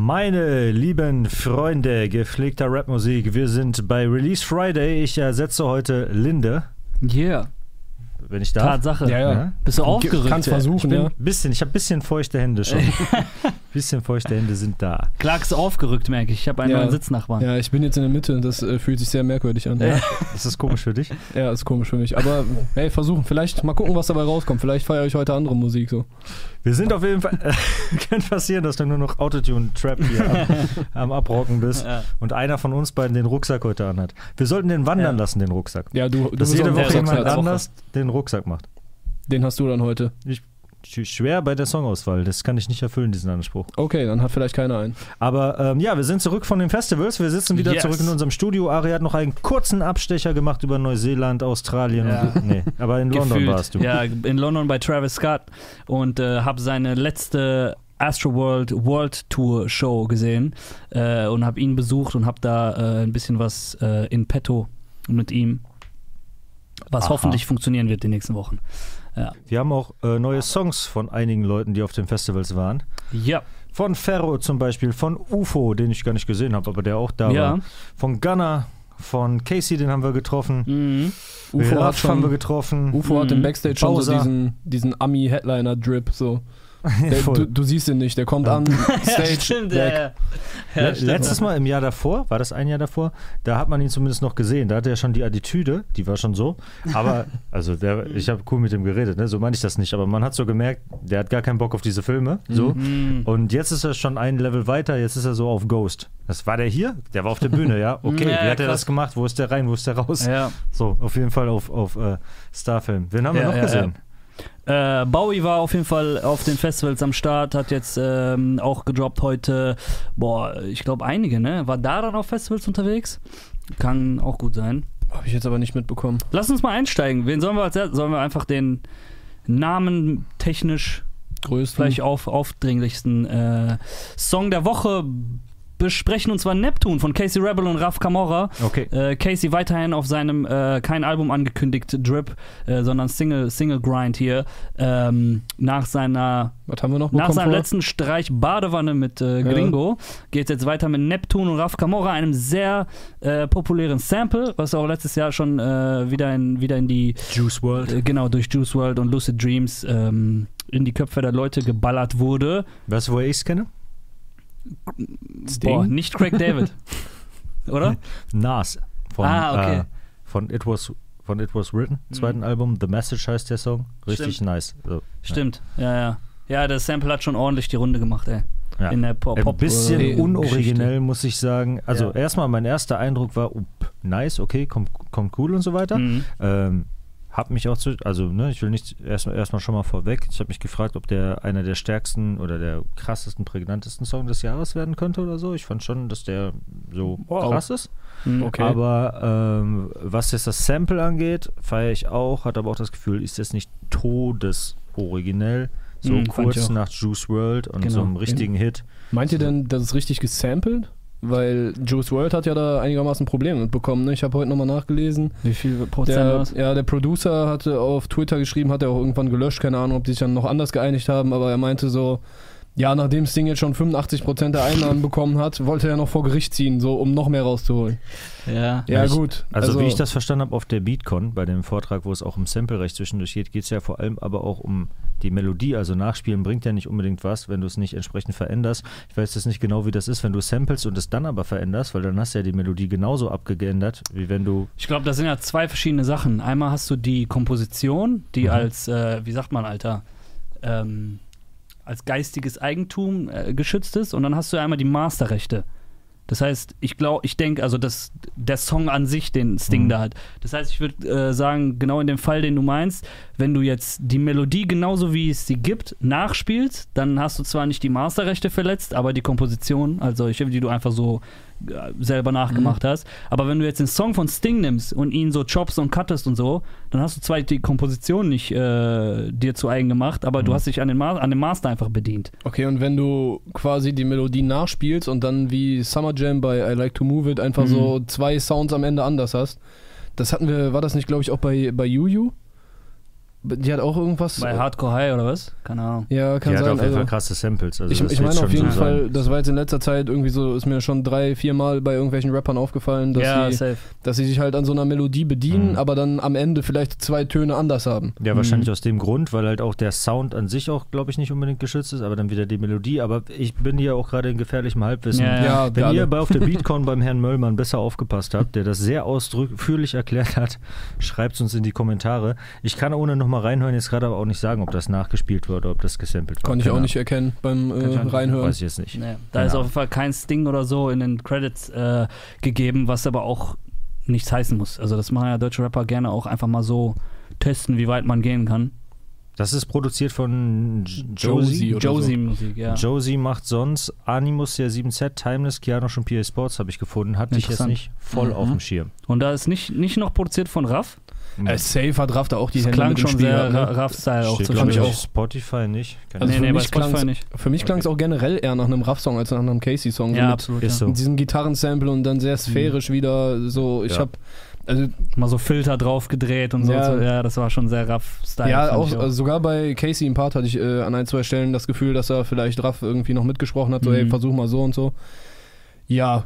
Meine lieben Freunde gepflegter Rapmusik, wir sind bei Release Friday. Ich ersetze heute Linde, Yeah, wenn ich darf. Tatsache. Ja, ja. Ja? Bist du aufgerückt? Kannst versuchen, Ich bin ja. bisschen, ich habe ein bisschen feuchte Hände schon. bisschen feuchte Hände sind da. Clark ist aufgerückt, merke ich. Ich habe einen Ja. neuen Sitznachbarn. Ja, ich bin jetzt in der Mitte und das äh, fühlt sich sehr merkwürdig an. Ja. Ist das komisch für dich? ja, ist komisch für mich. Aber hey, versuchen. Vielleicht mal gucken, was dabei rauskommt. Vielleicht feiere ich heute andere Musik so. Wir sind auf jeden Fall. kann passieren, dass du nur noch Autotune-Trap hier am, am Abrocken bist Ja. und einer von uns beiden den Rucksack heute anhat. Wir sollten den wandern Ja. lassen, den Rucksack. Ja, du, du Dass jede Woche jemand anders den Rucksack macht. Den hast du dann heute. Sch- Schwer bei der Songauswahl, das kann ich nicht erfüllen, diesen Anspruch. Okay, dann hat vielleicht keiner einen. Aber ähm, ja, wir sind zurück von den Festivals. Wir sitzen wieder Yes. zurück in unserem Studio. Ari hat noch einen kurzen Abstecher gemacht über Neuseeland, Australien. Ja. Und, nee, aber in London Gefühlt. warst du. Ja, in London bei Travis Scott und äh, habe seine letzte Astroworld World Tour Show gesehen äh, und habe ihn besucht und habe da äh, ein bisschen was äh, in petto mit ihm, was Aha. hoffentlich funktionieren wird die nächsten Wochen. Wir haben auch äh, neue Songs von einigen Leuten, die auf den Festivals waren. Ja, Von Ferro zum Beispiel, von UFO, den ich gar nicht gesehen habe, aber der auch da ja. war. Von Gunner, von Casey, den haben wir getroffen. Mhm. UFO hat Raff haben wir schon, getroffen. UFO hat im Mhm. Backstage schon so Bowser. diesen, diesen Ami-Headliner-Drip. So. Der, Voll. du, du siehst ihn nicht, der kommt an, Stage, stimmt, ja, ja. Ja, Le- stimmt. Letztes Mal im Jahr davor, war das ein Jahr davor, da hat man ihn zumindest noch gesehen. Da hatte er schon die Attitüde, die war schon so. Aber, also der, ich habe cool mit ihm geredet, ne? so meine ich das nicht. Aber man hat so gemerkt, der hat gar keinen Bock auf diese Filme. So. Mhm. Und jetzt ist er schon ein Level weiter, jetzt ist er so auf Ghost. Das war der hier? Der war auf der Bühne, ja? Okay, Ja, wie hat er das gemacht? Wo ist der rein, wo ist der raus? Ja. So, auf jeden Fall auf, auf äh, Starfilm. Wen haben wir Ja, noch ja, gesehen? Äh, Bowie war auf jeden Fall auf den Festivals am Start, hat jetzt ähm, auch gedroppt heute, boah, ich glaube einige, ne? War da dann auf Festivals unterwegs? Kann auch gut sein. Habe ich jetzt aber nicht mitbekommen. Lass uns mal einsteigen. Wen sollen wir als erstes? Sollen wir einfach den Namen technisch Größten. vielleicht auf, aufdringlichsten äh, Song der Woche besprechen und zwar Neptun von Casey Rebel und Raf Camorra. Okay. Äh, Casey weiterhin auf seinem äh, kein Album angekündigt Drip, äh, sondern Single Single Grind hier ähm, nach seiner Was haben wir noch nach seinem vorher? letzten Streich Badewanne mit äh, Ja. Gringo geht jetzt weiter mit Neptun und Raf Camorra, einem sehr äh, populären Sample, was auch letztes Jahr schon äh, wieder in wieder in die Juice World. genau durch Juice World und Lucid Dreams ähm, in die Köpfe der Leute geballert wurde. Weißt du, wo ich es kenne? Sting? Boah, nicht Craig David. Oder? Nas. Von, Ah, okay. äh, von It Was von It Was Written, Mhm. zweiten Album. The Message heißt der Song. Richtig Stimmt. nice. So, Stimmt, ja, ja. Ja, der Sample hat schon ordentlich die Runde gemacht, ey. Ja. In der Pop. Ein bisschen äh, unoriginell, muss ich sagen. Also Ja. erstmal mein erster Eindruck war, up, nice, okay, kommt, kommt cool und so weiter. Mhm. Ähm, hab mich auch zu, also ne, ich will nicht erstmal erstmal schon mal vorweg. Ich habe mich gefragt, ob der einer der stärksten oder der krassesten, prägnantesten Song des Jahres werden könnte oder so. Ich fand schon, dass der so Wow. krass ist. Mhm. Okay. Aber ähm, was jetzt das Sample angeht, feiere ich auch, hat aber auch das Gefühl, ist jetzt nicht todesoriginell. So Mhm, kurz nach Juice World und Genau. so einem richtigen Hit. Meint ihr denn, das ist richtig gesampelt? Weil Juice World hat ja da einigermaßen Probleme mitbekommen. Ne? Ich habe heute nochmal nachgelesen. Wie viel Prozent Der, war's? ja, der Producer hatte auf Twitter geschrieben, hat er auch irgendwann gelöscht, keine Ahnung, ob die sich dann noch anders geeinigt haben, aber er meinte so, ja, nachdem das Ding jetzt schon 85% der Einnahmen bekommen hat, wollte er noch vor Gericht ziehen, so um noch mehr rauszuholen. Ja. Ja, ich- gut. Also, wie ich das verstanden habe auf der Beatcon, bei dem Vortrag, wo es auch um Samplerecht zwischendurch geht, geht es ja vor allem aber auch um die Melodie. Also nachspielen bringt ja nicht unbedingt was, wenn du es nicht entsprechend veränderst. Ich weiß jetzt nicht genau, wie das ist, wenn du samples und es dann aber veränderst, weil dann hast du ja die Melodie genauso abgeändert, wie wenn du... Ich glaube, das sind ja zwei verschiedene Sachen. Einmal hast du die Komposition, die Mhm. als, äh, wie sagt man, Alter, ähm, als geistiges Eigentum äh, geschützt ist und dann hast du einmal die Masterrechte. Das heißt, ich glaube, ich denke, also das, der Song an sich, den Sting Mhm. da hat. Das heißt, ich würde äh, sagen, genau in dem Fall, den du meinst, wenn du jetzt die Melodie genauso wie es sie gibt nachspielst, dann hast du zwar nicht die Masterrechte verletzt, aber die Komposition, also ich, die du einfach so selber nachgemacht hast. Aber wenn du jetzt den Song von Sting nimmst und ihn so choppst und cuttest und so, dann hast du zwar die Komposition nicht äh, dir zu eigen gemacht, aber du Mhm. hast dich an, den Ma an dem Master einfach bedient. Okay, und wenn du quasi die Melodie nachspielst und dann wie Summer Jam bei I Like to Move It einfach Mhm. so zwei Sounds am Ende anders hast, das hatten wir, war das nicht, glaube ich, auch bei, bei Yu Yu? Die hat auch irgendwas. Bei Hardcore High oder was? Keine Ahnung. ja, kann Die hat sein. auf jeden also- Fall krasse Samples. Also ich ich meine auf jeden so Fall, sein. das war jetzt in letzter Zeit irgendwie so, ist mir schon drei, vier Mal bei irgendwelchen Rappern aufgefallen, dass, ja, sie, safe. dass sie sich halt an so einer Melodie bedienen, Mhm. aber dann am Ende vielleicht zwei Töne anders haben. Ja, wahrscheinlich Mhm. aus dem Grund, weil halt auch der Sound an sich auch, glaube ich, nicht unbedingt geschützt ist, aber dann wieder die Melodie. Aber ich bin hier auch gerade in gefährlichem Halbwissen. Ja, ja. Wenn ihr bei auf der Beatcon beim Herrn Möllmann besser aufgepasst habt, der das sehr ausführlich erklärt hat, schreibt es uns in die Kommentare. Ich kann ohne nochmal reinhören jetzt gerade aber auch nicht sagen, ob das nachgespielt wurde oder ob das gesampelt war. Konnte ich auch nicht erkennen beim äh. Reinhören. Weiß ich jetzt nicht. Nee, da Keine ist auf jeden Fall kein Sting oder so in den Credits äh, gegeben, was aber auch nichts heißen muss. Also das machen ja deutsche Rapper gerne auch einfach mal so testen, wie weit man gehen kann. Das ist produziert von Josie Josie. oder Josie Musik, ja. Josie macht sonst Animus der 7Z, Timeless, Keanu und PA Sports habe ich gefunden. Hatte ich jetzt nicht voll Mhm. auf dem Schirm. Und da ist nicht, nicht noch produziert von Raff. Äh, Safe hat Raff da auch die Das Hände klang mit schon Spiel sehr ne? Ra- Raff-Style auch zu ich auch. Spotify nicht. Keine Also nee, für nee, bei mich Spotify nicht. Für mich klang es auch generell eher nach einem Raff-Song als nach einem Casey-Song. Ja, so absolut. Ist ja. so. mit diesem Gitarrensample und dann sehr sphärisch wieder so. Ich Ja. hab also Mal so Filter drauf gedreht und so. Ja. Ja, ja das war schon sehr Raff-Style. ja, auch, ich also sogar bei Casey im Part hatte ich äh, an ein, zwei Stellen das Gefühl, dass er vielleicht Raff irgendwie noch mitgesprochen hat, so Mhm. ey, versuch mal so und so. Ja,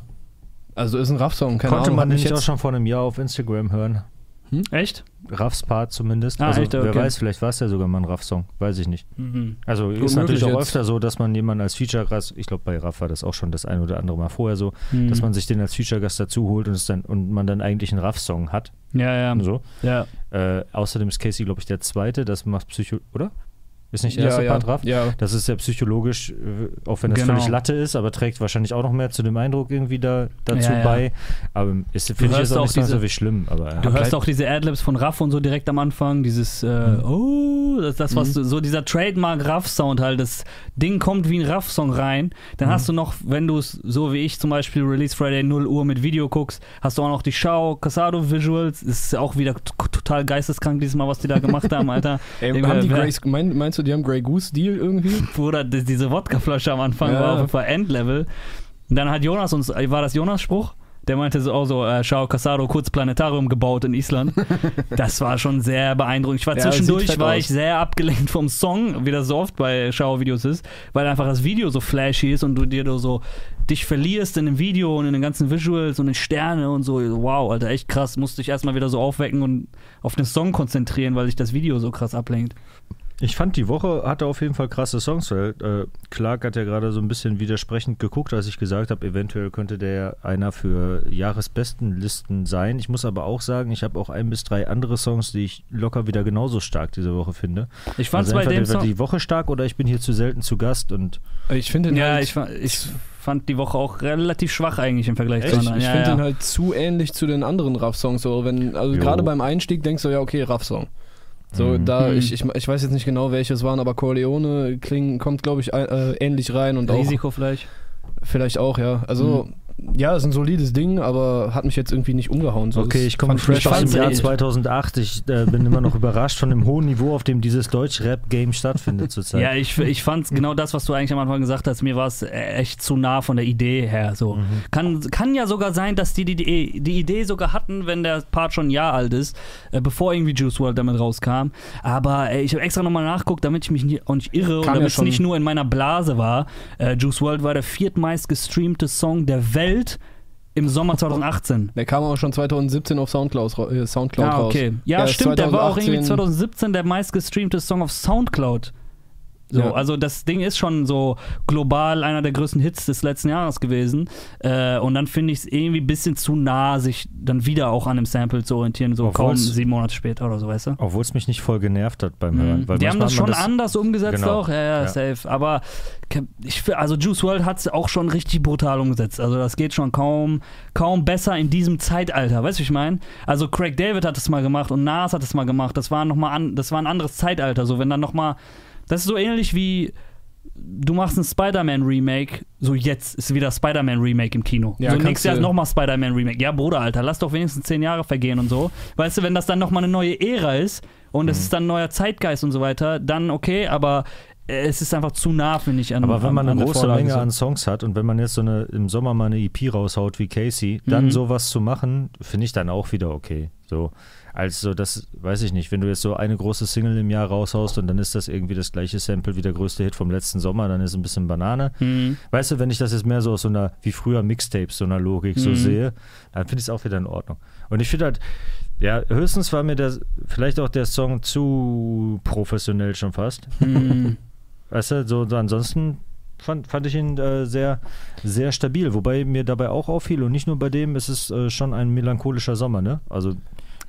also ist ein Raff-Song, keine Konnte Ahnung. man hat mich nämlich auch jetzt, schon vor einem Jahr auf Instagram hören. Echt? Raffs Part zumindest. Ah, also echt? wer Okay. weiß, vielleicht war es ja sogar mal ein Raff-Song. Weiß ich nicht. Mhm. Also ist Unmöglich natürlich auch jetzt. öfter so, dass man jemanden als Feature-Gast, ich glaube bei Raff war das auch schon das ein oder andere Mal vorher so, Mhm. dass man sich den als Feature-Gast dazu holt und, es dann, und man dann eigentlich einen Raff-Song hat. Ja, ja. So. ja. Äh, außerdem ist Casey, glaube ich, der zweite, das macht Psycho, oder? Ist nicht der erste ja, Part Raff? ja, Das ist ja psychologisch, äh, auch wenn das Genau. völlig Latte ist, aber trägt wahrscheinlich auch noch mehr zu dem Eindruck irgendwie da, dazu Ja, ja. bei. Aber ist, finde ich jetzt auch auch nicht so wie schlimm. Aber, ja. Du hörst auch diese Adlibs von Raff und so direkt am Anfang, dieses, äh, Mhm. oh, das, das was du, so dieser Trademark-Raff-Sound halt, das Ding kommt wie ein Raff-Song rein. Dann Mhm. hast du noch, wenn du es so wie ich zum Beispiel Release Friday 0 Uhr mit Video guckst, hast du auch noch die Schau Casado Visuals. Das ist auch wieder total geisteskrank dieses Mal, was die da gemacht haben, Alter. Ey, haben die Grey, mein, meinst du, die haben Grey Goose Deal irgendwie? Bruder, das, diese Wodkaflasche am Anfang Ja. war auf jeden Fall Endlevel. Und dann hat Jonas uns, war das Jonas Spruch? Der meinte so auch so, äh, Schau Casado kurz Planetarium gebaut in Island. Das war schon sehr beeindruckend. Ich war Ja, zwischendurch, war aus. ich sehr abgelenkt vom Song, wie das so oft bei Schau-Videos ist, weil einfach das Video so flashy ist und du dir so dich verlierst in dem Video und in den ganzen Visuals und in Sterne und so. Wow, Alter, echt krass. Musste ich erstmal wieder so aufwecken und auf den Song konzentrieren, weil sich das Video so krass ablenkt. Ich fand, die Woche hatte auf jeden Fall krasse Songs, weil äh, Clark hat ja gerade so ein bisschen widersprechend geguckt, als ich gesagt habe, eventuell könnte der einer für Jahresbestenlisten sein. Ich muss aber auch sagen, ich habe auch ein bis drei andere Songs, die ich locker wieder genauso stark diese Woche finde. Ich fand's also bei entweder dem Song. die Woche stark oder ich bin hier zu selten zu Gast und Ich finde den Ja, halt, ich, ich fand die Woche auch relativ schwach eigentlich im Vergleich Echt? zu anderen. ich ja, finde ja. den halt zu ähnlich zu den anderen Raff-Songs. So, wenn, also gerade beim Einstieg denkst du ja, okay, Raff-Song. So, Mhm. da, Mhm. ich, ich, ich weiß jetzt nicht genau, welches waren, aber Corleone kling, kommt, glaube ich, äh, ähnlich rein und auch Risiko vielleicht. vielleicht auch, ja. Also, ja, ist ein solides Ding, aber hat mich jetzt irgendwie nicht umgehauen. So, Okay, ich komme frisch aus dem Jahr echt- 2008. Ich äh, bin immer noch überrascht von dem hohen Niveau, auf dem dieses Deutsch-Rap-Game stattfindet zurzeit. Ja, ich, ich fand genau das, was du eigentlich am Anfang gesagt hast. Mir war es echt zu nah von der Idee her. So. Mhm. Kann, kann ja sogar sein, dass die die, die die Idee sogar hatten, wenn der Part schon ein Jahr alt ist, äh, bevor irgendwie Juice WRLD damit rauskam. Aber äh, ich habe extra nochmal nachgeguckt, damit ich mich nicht, auch nicht irre und Kam ja damit es schon- nicht nur in meiner Blase war. Äh, Juice WRLD war der viertmeist gestreamte Song der Welt im Sommer 2018. Der kam auch schon 2017 auf Soundcloud, äh, Soundcloud Ah, raus. okay. Ja, Der ist stimmt, der war auch irgendwie 2018 2017 der meistgestreamte Song auf Soundcloud. So, Ja. also das Ding ist schon so global einer der größten Hits des letzten Jahres gewesen. Äh, und dann finde ich es irgendwie ein bisschen zu nah, sich dann wieder auch an dem Sample zu orientieren, so kaum sieben Monate später oder so, weißt du? Obwohl es mich nicht voll genervt hat beim Hören. Weil Die haben das schon anders umgesetzt Genau. auch, ja, ja, Ja. safe. Aber ich, also Juice WRLD hat es auch schon richtig brutal umgesetzt. Also das geht schon kaum, kaum besser in diesem Zeitalter, weißt du, wie ich meine? Also Craig David hat es mal gemacht und Nas hat es mal gemacht. Das war noch mal an, das war ein anderes Zeitalter. So wenn dann noch mal, das ist so ähnlich wie du machst ein Spider-Man-Remake, so jetzt ist wieder Spider-Man-Remake im Kino. Ja, so nächstes Jahr nochmal Spider-Man-Remake. Ja, Bruder, Alter, lass doch wenigstens zehn Jahre vergehen und so. Weißt du, wenn das dann nochmal eine neue Ära ist und Mhm. es ist dann ein neuer Zeitgeist und so weiter, dann okay, aber äh, es ist einfach zu nah, finde ich, an Aber wenn an, man an eine der große Vorlage Menge so. an Songs hat und wenn man jetzt so eine im Sommer mal eine EP raushaut wie Casey, dann Mhm. sowas zu machen, finde ich dann auch wieder okay. So, also das weiß ich nicht, wenn du jetzt so eine große Single im Jahr raushaust und dann ist das irgendwie das gleiche Sample wie der größte Hit vom letzten Sommer, dann ist es ein bisschen Banane. Mhm. Weißt du, wenn ich das jetzt mehr so aus so einer, wie früher Mixtapes, so einer Logik so Mhm. sehe, dann finde ich es auch wieder in Ordnung. Und ich finde halt, ja, höchstens war mir der, vielleicht auch der Song zu professionell schon fast. Mhm. Weißt du, so, so ansonsten fand, fand ich ihn äh, sehr, sehr stabil. Wobei mir dabei auch auffiel, und nicht nur bei dem, es ist äh, schon ein melancholischer Sommer, ne? Also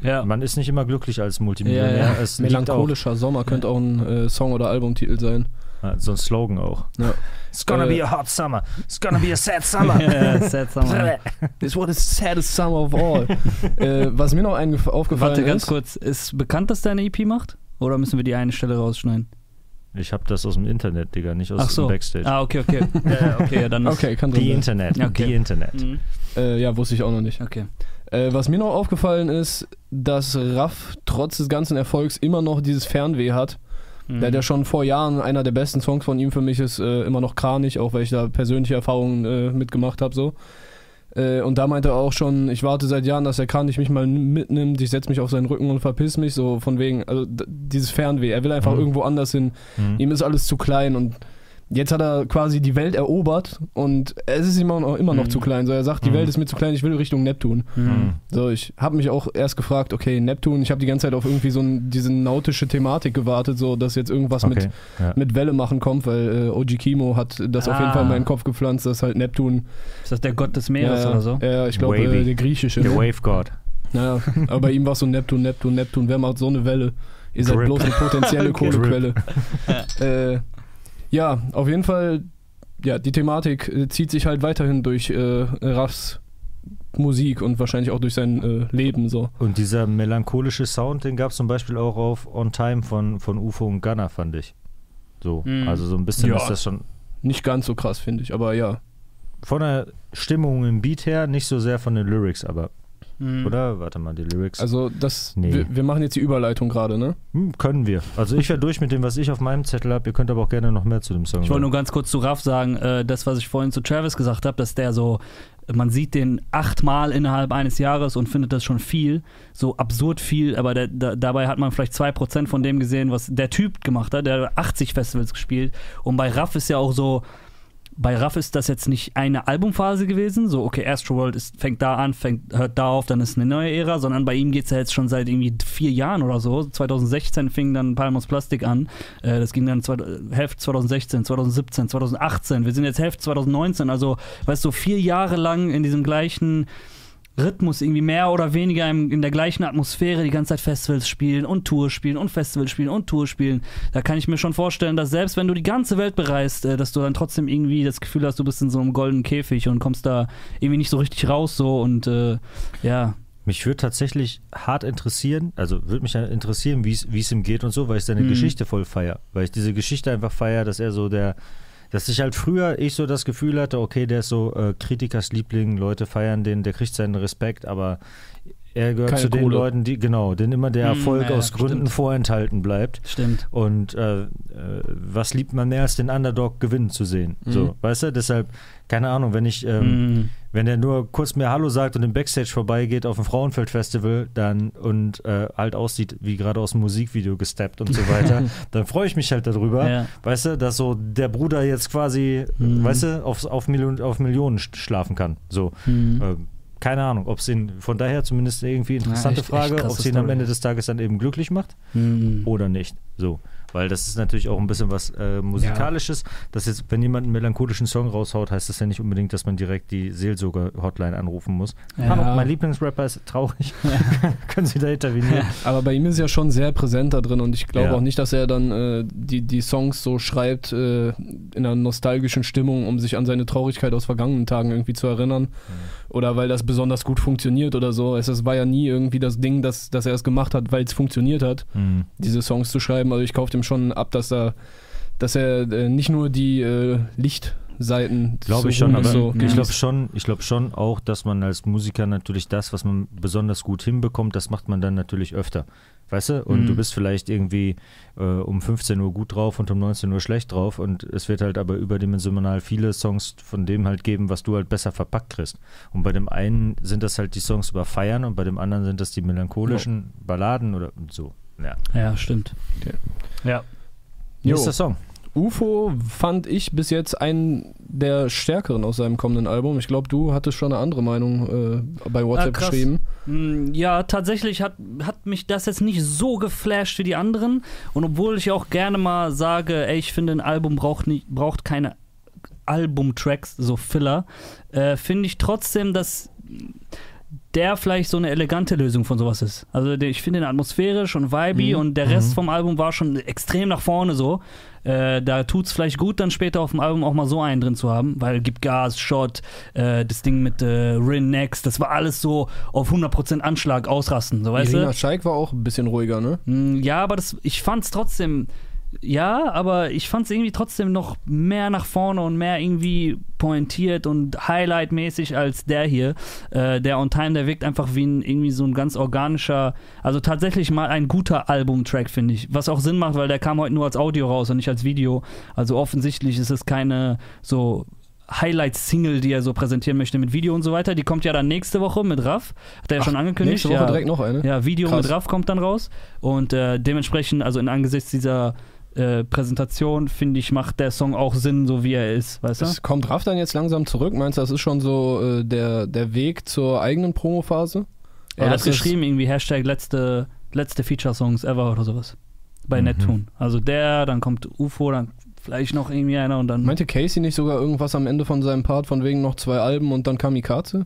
Ja. man ist nicht immer glücklich als Multimillionär. Ja, ja. Melancholischer Sommer könnte auch ein äh, Song- oder Albumtitel sein. Auch, ja, so ein Slogan auch. Ja. It's gonna Äh, be a hot summer. It's gonna be a sad summer. sad summer. This was the saddest summer of all. äh, was mir noch aufgefallen Warte ganz ist. kurz, ist bekannt, dass der eine EP macht? Oder müssen wir die eine Stelle rausschneiden? Ich habe das aus dem Internet, Digga, nicht aus Ach so. dem Backstage. Ah, okay, okay. Ja, okay, ja, dann ist- Okay, kann drin Die sein. Internet. Okay. Die Internet. Mhm. Äh, ja, wusste ich auch noch nicht. Okay. Äh, was mir noch aufgefallen ist, dass Raff trotz des ganzen Erfolgs immer noch dieses Fernweh hat. Mhm. Der hat ja schon vor Jahren einer der besten Songs von ihm für mich ist äh, immer noch Kranich, auch weil ich da persönliche Erfahrungen äh, mitgemacht habe so. Äh, und da meinte er auch schon, ich warte seit Jahren, dass der Kranich mich mal mitnimmt, ich setze mich auf seinen Rücken und verpiss mich, so von wegen, also dieses Fernweh, er will einfach Mhm. irgendwo anders hin, Mhm. ihm ist alles zu klein und jetzt hat er quasi die Welt erobert und es ist ihm auch noch, immer noch Mhm. zu klein, so er sagt, die Mhm. Welt ist mir zu klein, ich will Richtung Neptun. Mhm. So, ich habe mich auch erst gefragt, okay, Neptun, ich habe die ganze Zeit auf irgendwie so ein, diese nautische Thematik gewartet, so dass jetzt irgendwas Okay. mit, Ja. mit Welle machen kommt, weil äh, Oji Kimo hat das auf jeden Ah. Fall in meinen Kopf gepflanzt, dass halt Neptun. Ist das der Gott des Meeres ja, oder so? Ja, ich glaube, äh, der griechische. Der Ne? Wave God. Naja, aber bei ihm war es so Neptun, Neptun, Neptun, wer macht so eine Welle? Ihr seid Grip. bloß eine potenzielle Okay. Kohlequelle. äh, ja, auf jeden Fall, ja, die Thematik äh, zieht sich halt weiterhin durch äh, Raffs Musik und wahrscheinlich auch durch sein äh, Leben so. Und dieser melancholische Sound, den gab es zum Beispiel auch auf On Time von, von UFO und Gunner, fand ich. So, Mhm. also so ein bisschen Ja. ist das schon Nicht ganz so krass, finde ich, aber ja. von der Stimmung im Beat her, nicht so sehr von den Lyrics, aber, Mhm. oder? Warte mal, die Lyrics. Also das, Nee. wir, wir machen jetzt die Überleitung gerade, ne? Hm, können wir. Also ich wäre durch mit dem, was ich auf meinem Zettel habe. Ihr könnt aber auch gerne noch mehr zu dem Song Ich wollte nur ganz kurz zu Raff sagen, äh, das, was ich vorhin zu Travis gesagt habe, dass der so, man sieht den achtmal innerhalb eines Jahres und findet das schon viel, so absurd viel, aber der, da, dabei hat man vielleicht 2% von dem gesehen, was der Typ gemacht hat, der hat 80 Festivals gespielt und bei Raff ist ja auch so, bei Raff ist das jetzt nicht eine Albumphase gewesen, so okay, Astroworld ist, fängt da an, fängt, hört da auf, dann ist eine neue Ära, sondern bei ihm geht es ja jetzt schon seit irgendwie vier Jahren oder so. 2016 fing dann Palmos Plastik an, äh, das ging dann zwei, Hälfte 2016, 2017, 2018, wir sind jetzt Hälfte 2019, also weißt du, vier Jahre lang in diesem gleichen Rhythmus irgendwie mehr oder weniger im, in der gleichen Atmosphäre die ganze Zeit Festivals spielen und Tour spielen und Festivals spielen und Tour spielen. Da kann ich mir schon vorstellen, dass selbst wenn du die ganze Welt bereist, äh, dass du dann trotzdem irgendwie das Gefühl hast, du bist in so einem goldenen Käfig und kommst da irgendwie nicht so richtig raus so und äh, ja. Mich würde tatsächlich hart interessieren, also würde mich interessieren, wie es ihm geht und so, weil ich seine Mhm. Geschichte voll feier. Weil ich diese Geschichte einfach feier, dass er so der, dass ich halt früher ich so das Gefühl hatte, okay, der ist so äh, Kritikers Liebling, Leute feiern den, der kriegt seinen Respekt, aber er gehört Keine zu den Kohle. Leuten, die, genau, denen immer der Mhm, Erfolg ja, aus Gründen stimmt. vorenthalten bleibt. Stimmt. Und äh, äh, was liebt man mehr als den Underdog gewinnen zu sehen? Mhm. So, weißt du? Deshalb, keine Ahnung, wenn ich, ähm, Mhm. Wenn er nur kurz mir Hallo sagt und im Backstage vorbeigeht auf dem Frauenfeld-Festival dann und äh, halt aussieht wie gerade aus dem Musikvideo gesteppt und so weiter, dann freue ich mich halt darüber. Ja. Weißt du, dass so der Bruder jetzt quasi, Mhm. weißt du, auf, auf, Million, auf Millionen sch- schlafen kann. So. Mhm. Ähm, keine Ahnung, ob es ihn, von daher zumindest irgendwie interessante echt- echt Frage, ob es ihn am. Ende des Tages dann eben glücklich macht Mhm. oder nicht. So. Weil das ist natürlich auch ein bisschen was äh, Musikalisches. Dass jetzt, wenn jemand einen melancholischen Song raushaut, heißt das ja nicht unbedingt, dass man direkt die Seelsorger-Hotline anrufen muss. Ja. Hallo, mein Lieblingsrapper ist traurig. Können Sie da intervenieren? Aber bei ihm ist ja schon sehr präsent da drin und ich glaube Ja. auch nicht, dass er dann äh, die, die Songs so schreibt äh, in einer nostalgischen Stimmung, um sich an seine Traurigkeit aus vergangenen Tagen irgendwie zu erinnern. Oder weil das besonders gut funktioniert oder so. Es, es war ja nie irgendwie das Ding, dass, dass er es gemacht hat, weil es funktioniert hat, Mhm. diese Songs zu schreiben. Also ich kaufe dem schon ab, dass er, dass er äh, nicht nur die äh, Seiten. Glaube ich so schon, rum aber so ich glaube schon, ich glaube schon auch, dass man als Musiker natürlich das, was man besonders gut hinbekommt, das macht man dann natürlich öfter. Weißt du? Und Mhm. du bist vielleicht irgendwie äh, um 15 Uhr gut drauf und um 19 Uhr schlecht drauf und es wird halt aber überdimensional viele Songs von dem halt geben, was du halt besser verpackt kriegst. Und bei dem einen sind das halt die Songs über Feiern und bei dem anderen sind das die melancholischen Balladen oder so. Ja. Ja, stimmt. Ja. Jo. Nächster Song. UFO fand ich bis jetzt einen der stärkeren aus seinem kommenden Album. Ich glaube, du hattest schon eine andere Meinung äh, bei WhatsApp krass. geschrieben. Mm, Ja, tatsächlich hat, hat mich das jetzt nicht so geflasht wie die anderen. Und obwohl ich auch gerne mal sage, ey, ich finde, ein Album braucht, nicht, braucht keine Albumtracks, so Filler, äh, finde ich trotzdem, dass der vielleicht so eine elegante Lösung von sowas ist. Also ich finde ihn atmosphärisch und vibey Mhm. und der Rest Mhm. vom Album war schon extrem nach vorne so. Äh, da tut es vielleicht gut, dann später auf dem Album auch mal so einen drin zu haben, weil gibt Gas, Shot, äh, das Ding mit äh, Rin Next, das war alles so auf 100% Anschlag ausrasten, so weißt Irina du? Scheik war auch ein bisschen ruhiger, ne? Mm, Ja, aber das, ich fand's trotzdem, ja, aber ich fand's irgendwie trotzdem noch mehr nach vorne und mehr irgendwie pointiert und Highlight-mäßig als der hier. Äh, der On Time, der wirkt einfach wie ein, irgendwie so ein ganz organischer, also tatsächlich mal ein guter Albumtrack, finde ich. Was auch Sinn macht, weil der kam heute nur als Audio raus und nicht als Video. Also offensichtlich ist es keine so Highlight-Single, die er so präsentieren möchte mit Video und so weiter. Die kommt ja dann nächste Woche mit Raff. Hat er ja schon angekündigt. Nächste Woche ja. direkt noch eine. Ja, Video Krass. mit Raff kommt dann raus. Und äh, dementsprechend, also in angesichts dieser äh, Präsentation, finde ich, macht der Song auch Sinn, so wie er ist, weißt du? Es kommt Raff dann jetzt langsam zurück. Meinst du, das ist schon so äh, der, der Weg zur eigenen Promophase? Er hat geschrieben, irgendwie Hashtag letzte, letzte Feature-Songs ever oder sowas. Bei Mhm. Neptune. Also der, dann kommt UFO, dann vielleicht noch irgendwie einer und dann. Meinte Casey nicht sogar irgendwas am Ende von seinem Part von wegen noch zwei Alben und dann Kamikaze?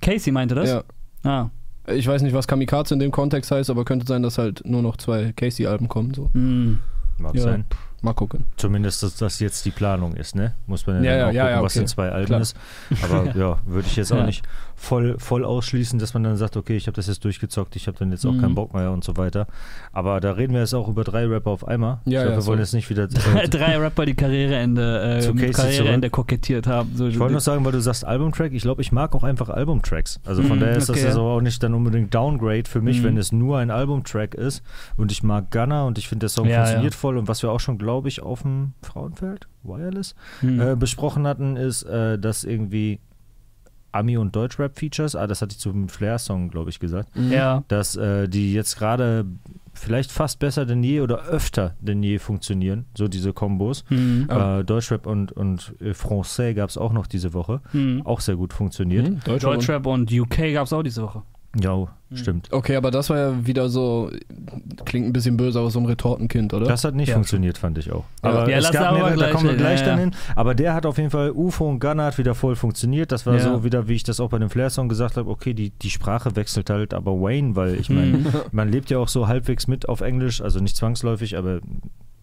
Casey meinte das? Ja. Ah. Ich weiß nicht, was Kamikaze in dem Kontext heißt, aber könnte sein, dass halt nur noch zwei Casey-Alben kommen. So. Hm. Mag Ja. sein. Mal gucken. Zumindest, dass das jetzt die Planung ist, ne? Muss man ja, Ja, ja, auch ja, gucken, ja, was okay. in zwei Alben Klar. ist. Aber ja, würde ich jetzt auch nicht voll, voll ausschließen, dass man dann sagt, okay, ich habe das jetzt durchgezockt, ich habe dann jetzt auch Mhm. keinen Bock mehr und so weiter. Aber da reden wir jetzt auch über drei Rapper auf einmal. Ja, ich glaube, ja, wir wollen so. jetzt nicht wieder. Drei, Äh, drei Rapper, die Karriereende, äh, Zu mit Karriereende kokettiert haben. So, ich wollte noch sagen, weil du sagst Albumtrack, ich glaube, ich mag auch einfach Albumtracks. Also von Mhm, daher ist das okay, ja ja. so auch nicht dann unbedingt Downgrade für mich, Mhm. wenn es nur ein Albumtrack ist. Und ich mag Gunner und ich finde, der Song funktioniert voll. Und was wir auch schon, glaube ich, auf dem Frauenfeld, Wireless, Hm. äh, besprochen hatten, ist, äh, dass irgendwie Ami- und Deutschrap-Features, ah, das hatte ich zum Flair-Song, glaube ich, gesagt, ja. dass äh, die jetzt gerade vielleicht fast besser denn je oder öfter denn je funktionieren, so diese Kombos. Hm. Ja. Äh, Deutschrap und, und äh, Francais gab es auch noch diese Woche, Hm. auch sehr gut funktioniert. Mhm, Deutschland. Deutschrap und UK gab es auch diese Woche. Ja, Mhm. stimmt. Okay, aber das war ja wieder so, klingt ein bisschen böse, aber so ein Retortenkind, oder? Das hat nicht Ja. funktioniert, fand ich auch. Aber Ja, es gab mehrere, da gleich kommen wir gleich ja, dann ja. hin. Aber der hat auf jeden Fall, UFO und Gunner hat wieder voll funktioniert. Das war Ja. so wieder, wie ich das auch bei dem Flair-Song gesagt habe, okay, die, die Sprache wechselt halt aber Wayne, weil ich meine, Mhm. man lebt ja auch so halbwegs mit auf Englisch, also nicht zwangsläufig, aber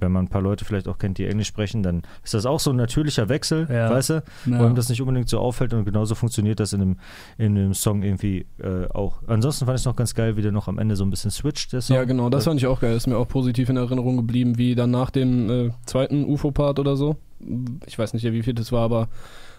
wenn man ein paar Leute vielleicht auch kennt, die Englisch sprechen, dann ist das auch so ein natürlicher Wechsel, Ja. weißt du, wo Ja. ihm das nicht unbedingt so auffällt und genauso funktioniert das in dem, in dem Song irgendwie äh, auch. Ansonsten fand ich es noch ganz geil, wie der noch am Ende so ein bisschen switcht, der Song. Ja, genau, das fand ich auch geil. Ist mir auch positiv in Erinnerung geblieben, wie dann nach dem äh, zweiten UFO-Part oder so. Ich weiß nicht, wie viel das war, aber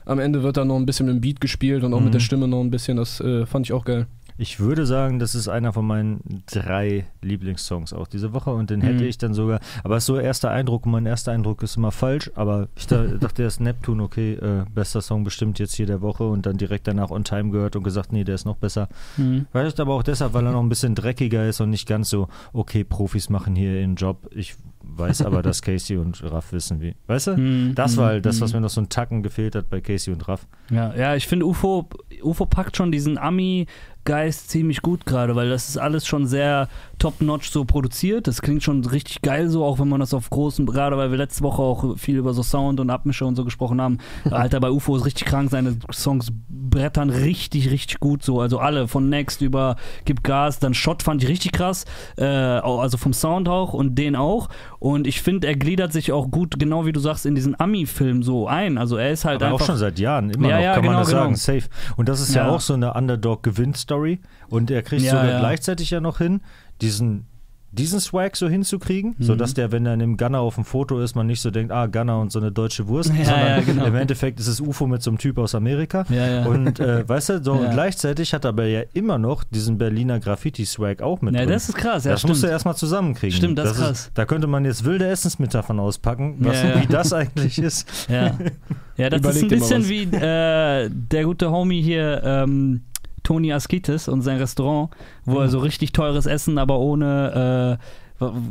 am Ende wird dann noch ein bisschen mit dem Beat gespielt und auch Mhm. mit der Stimme noch ein bisschen. Das äh, fand ich auch geil. Ich würde sagen, das ist einer von meinen drei Lieblingssongs auch diese Woche und den Mhm. hätte ich dann sogar, aber es ist so erster Eindruck mein erster Eindruck ist immer falsch, aber ich da, dachte erst Neptune, okay, äh, bester Song bestimmt jetzt hier der Woche und dann direkt danach On Time gehört und gesagt, nee, der ist noch besser. Hm. Vielleicht aber auch deshalb, weil er noch ein bisschen dreckiger ist und nicht ganz so, okay, Profis machen hier ihren Job. Ich weiß aber, dass Casey und Raff wissen wie. Weißt du? Hm. Das war Hm. halt das, was Hm. mir noch so einen Tacken gefehlt hat bei Casey und Raff. Ja, ja, ich finde UFO, UFO packt schon diesen Ami-Geist ziemlich gut gerade, weil das ist alles schon sehr top-notch so produziert. Das klingt schon richtig geil so, auch wenn man das auf großen, gerade weil wir letzte Woche auch viel über so Sound und Abmische und so gesprochen haben. Alter, bei UFO ist richtig krank, seine Songs brettern richtig, richtig gut so. Also alle, von Next über Gib Gas, dann Shot fand ich richtig krass, äh, also vom Sound auch und den auch. Und ich finde, er gliedert sich auch gut, genau wie du sagst, in diesen Ami-Film so ein. Also er ist halt Aber einfach... auch schon seit Jahren, immer Ja, noch, ja, kann man genau, das sagen, genau. safe. Und das ist ja, Ja. auch so eine Underdog-Gewinn-Story. Und er kriegt Ja, sogar ja. gleichzeitig ja noch hin, diesen diesen Swag so hinzukriegen, Mhm. sodass der, wenn er in dem Gunner auf dem Foto ist, man nicht so denkt, ah, Gunner und so eine deutsche Wurst, Ja, sondern ja, genau. im Endeffekt ist es UFO mit so einem Typ aus Amerika. Ja. Und äh, weißt du, so und gleichzeitig hat er aber ja immer noch diesen Berliner Graffiti-Swag auch mit ja, drin. das ist krass, ja, das musst du stimmt. erstmal zusammenkriegen. Stimmt, das ist krass. Ist, da könnte man jetzt wilde Essensmetaphern auspacken, was, wie das eigentlich ist. Ja, ja das Überleg ist ein bisschen wie äh, der gute Homie hier, ähm, Toni Askitis und sein Restaurant, wo er so richtig teures Essen, aber ohne. Äh,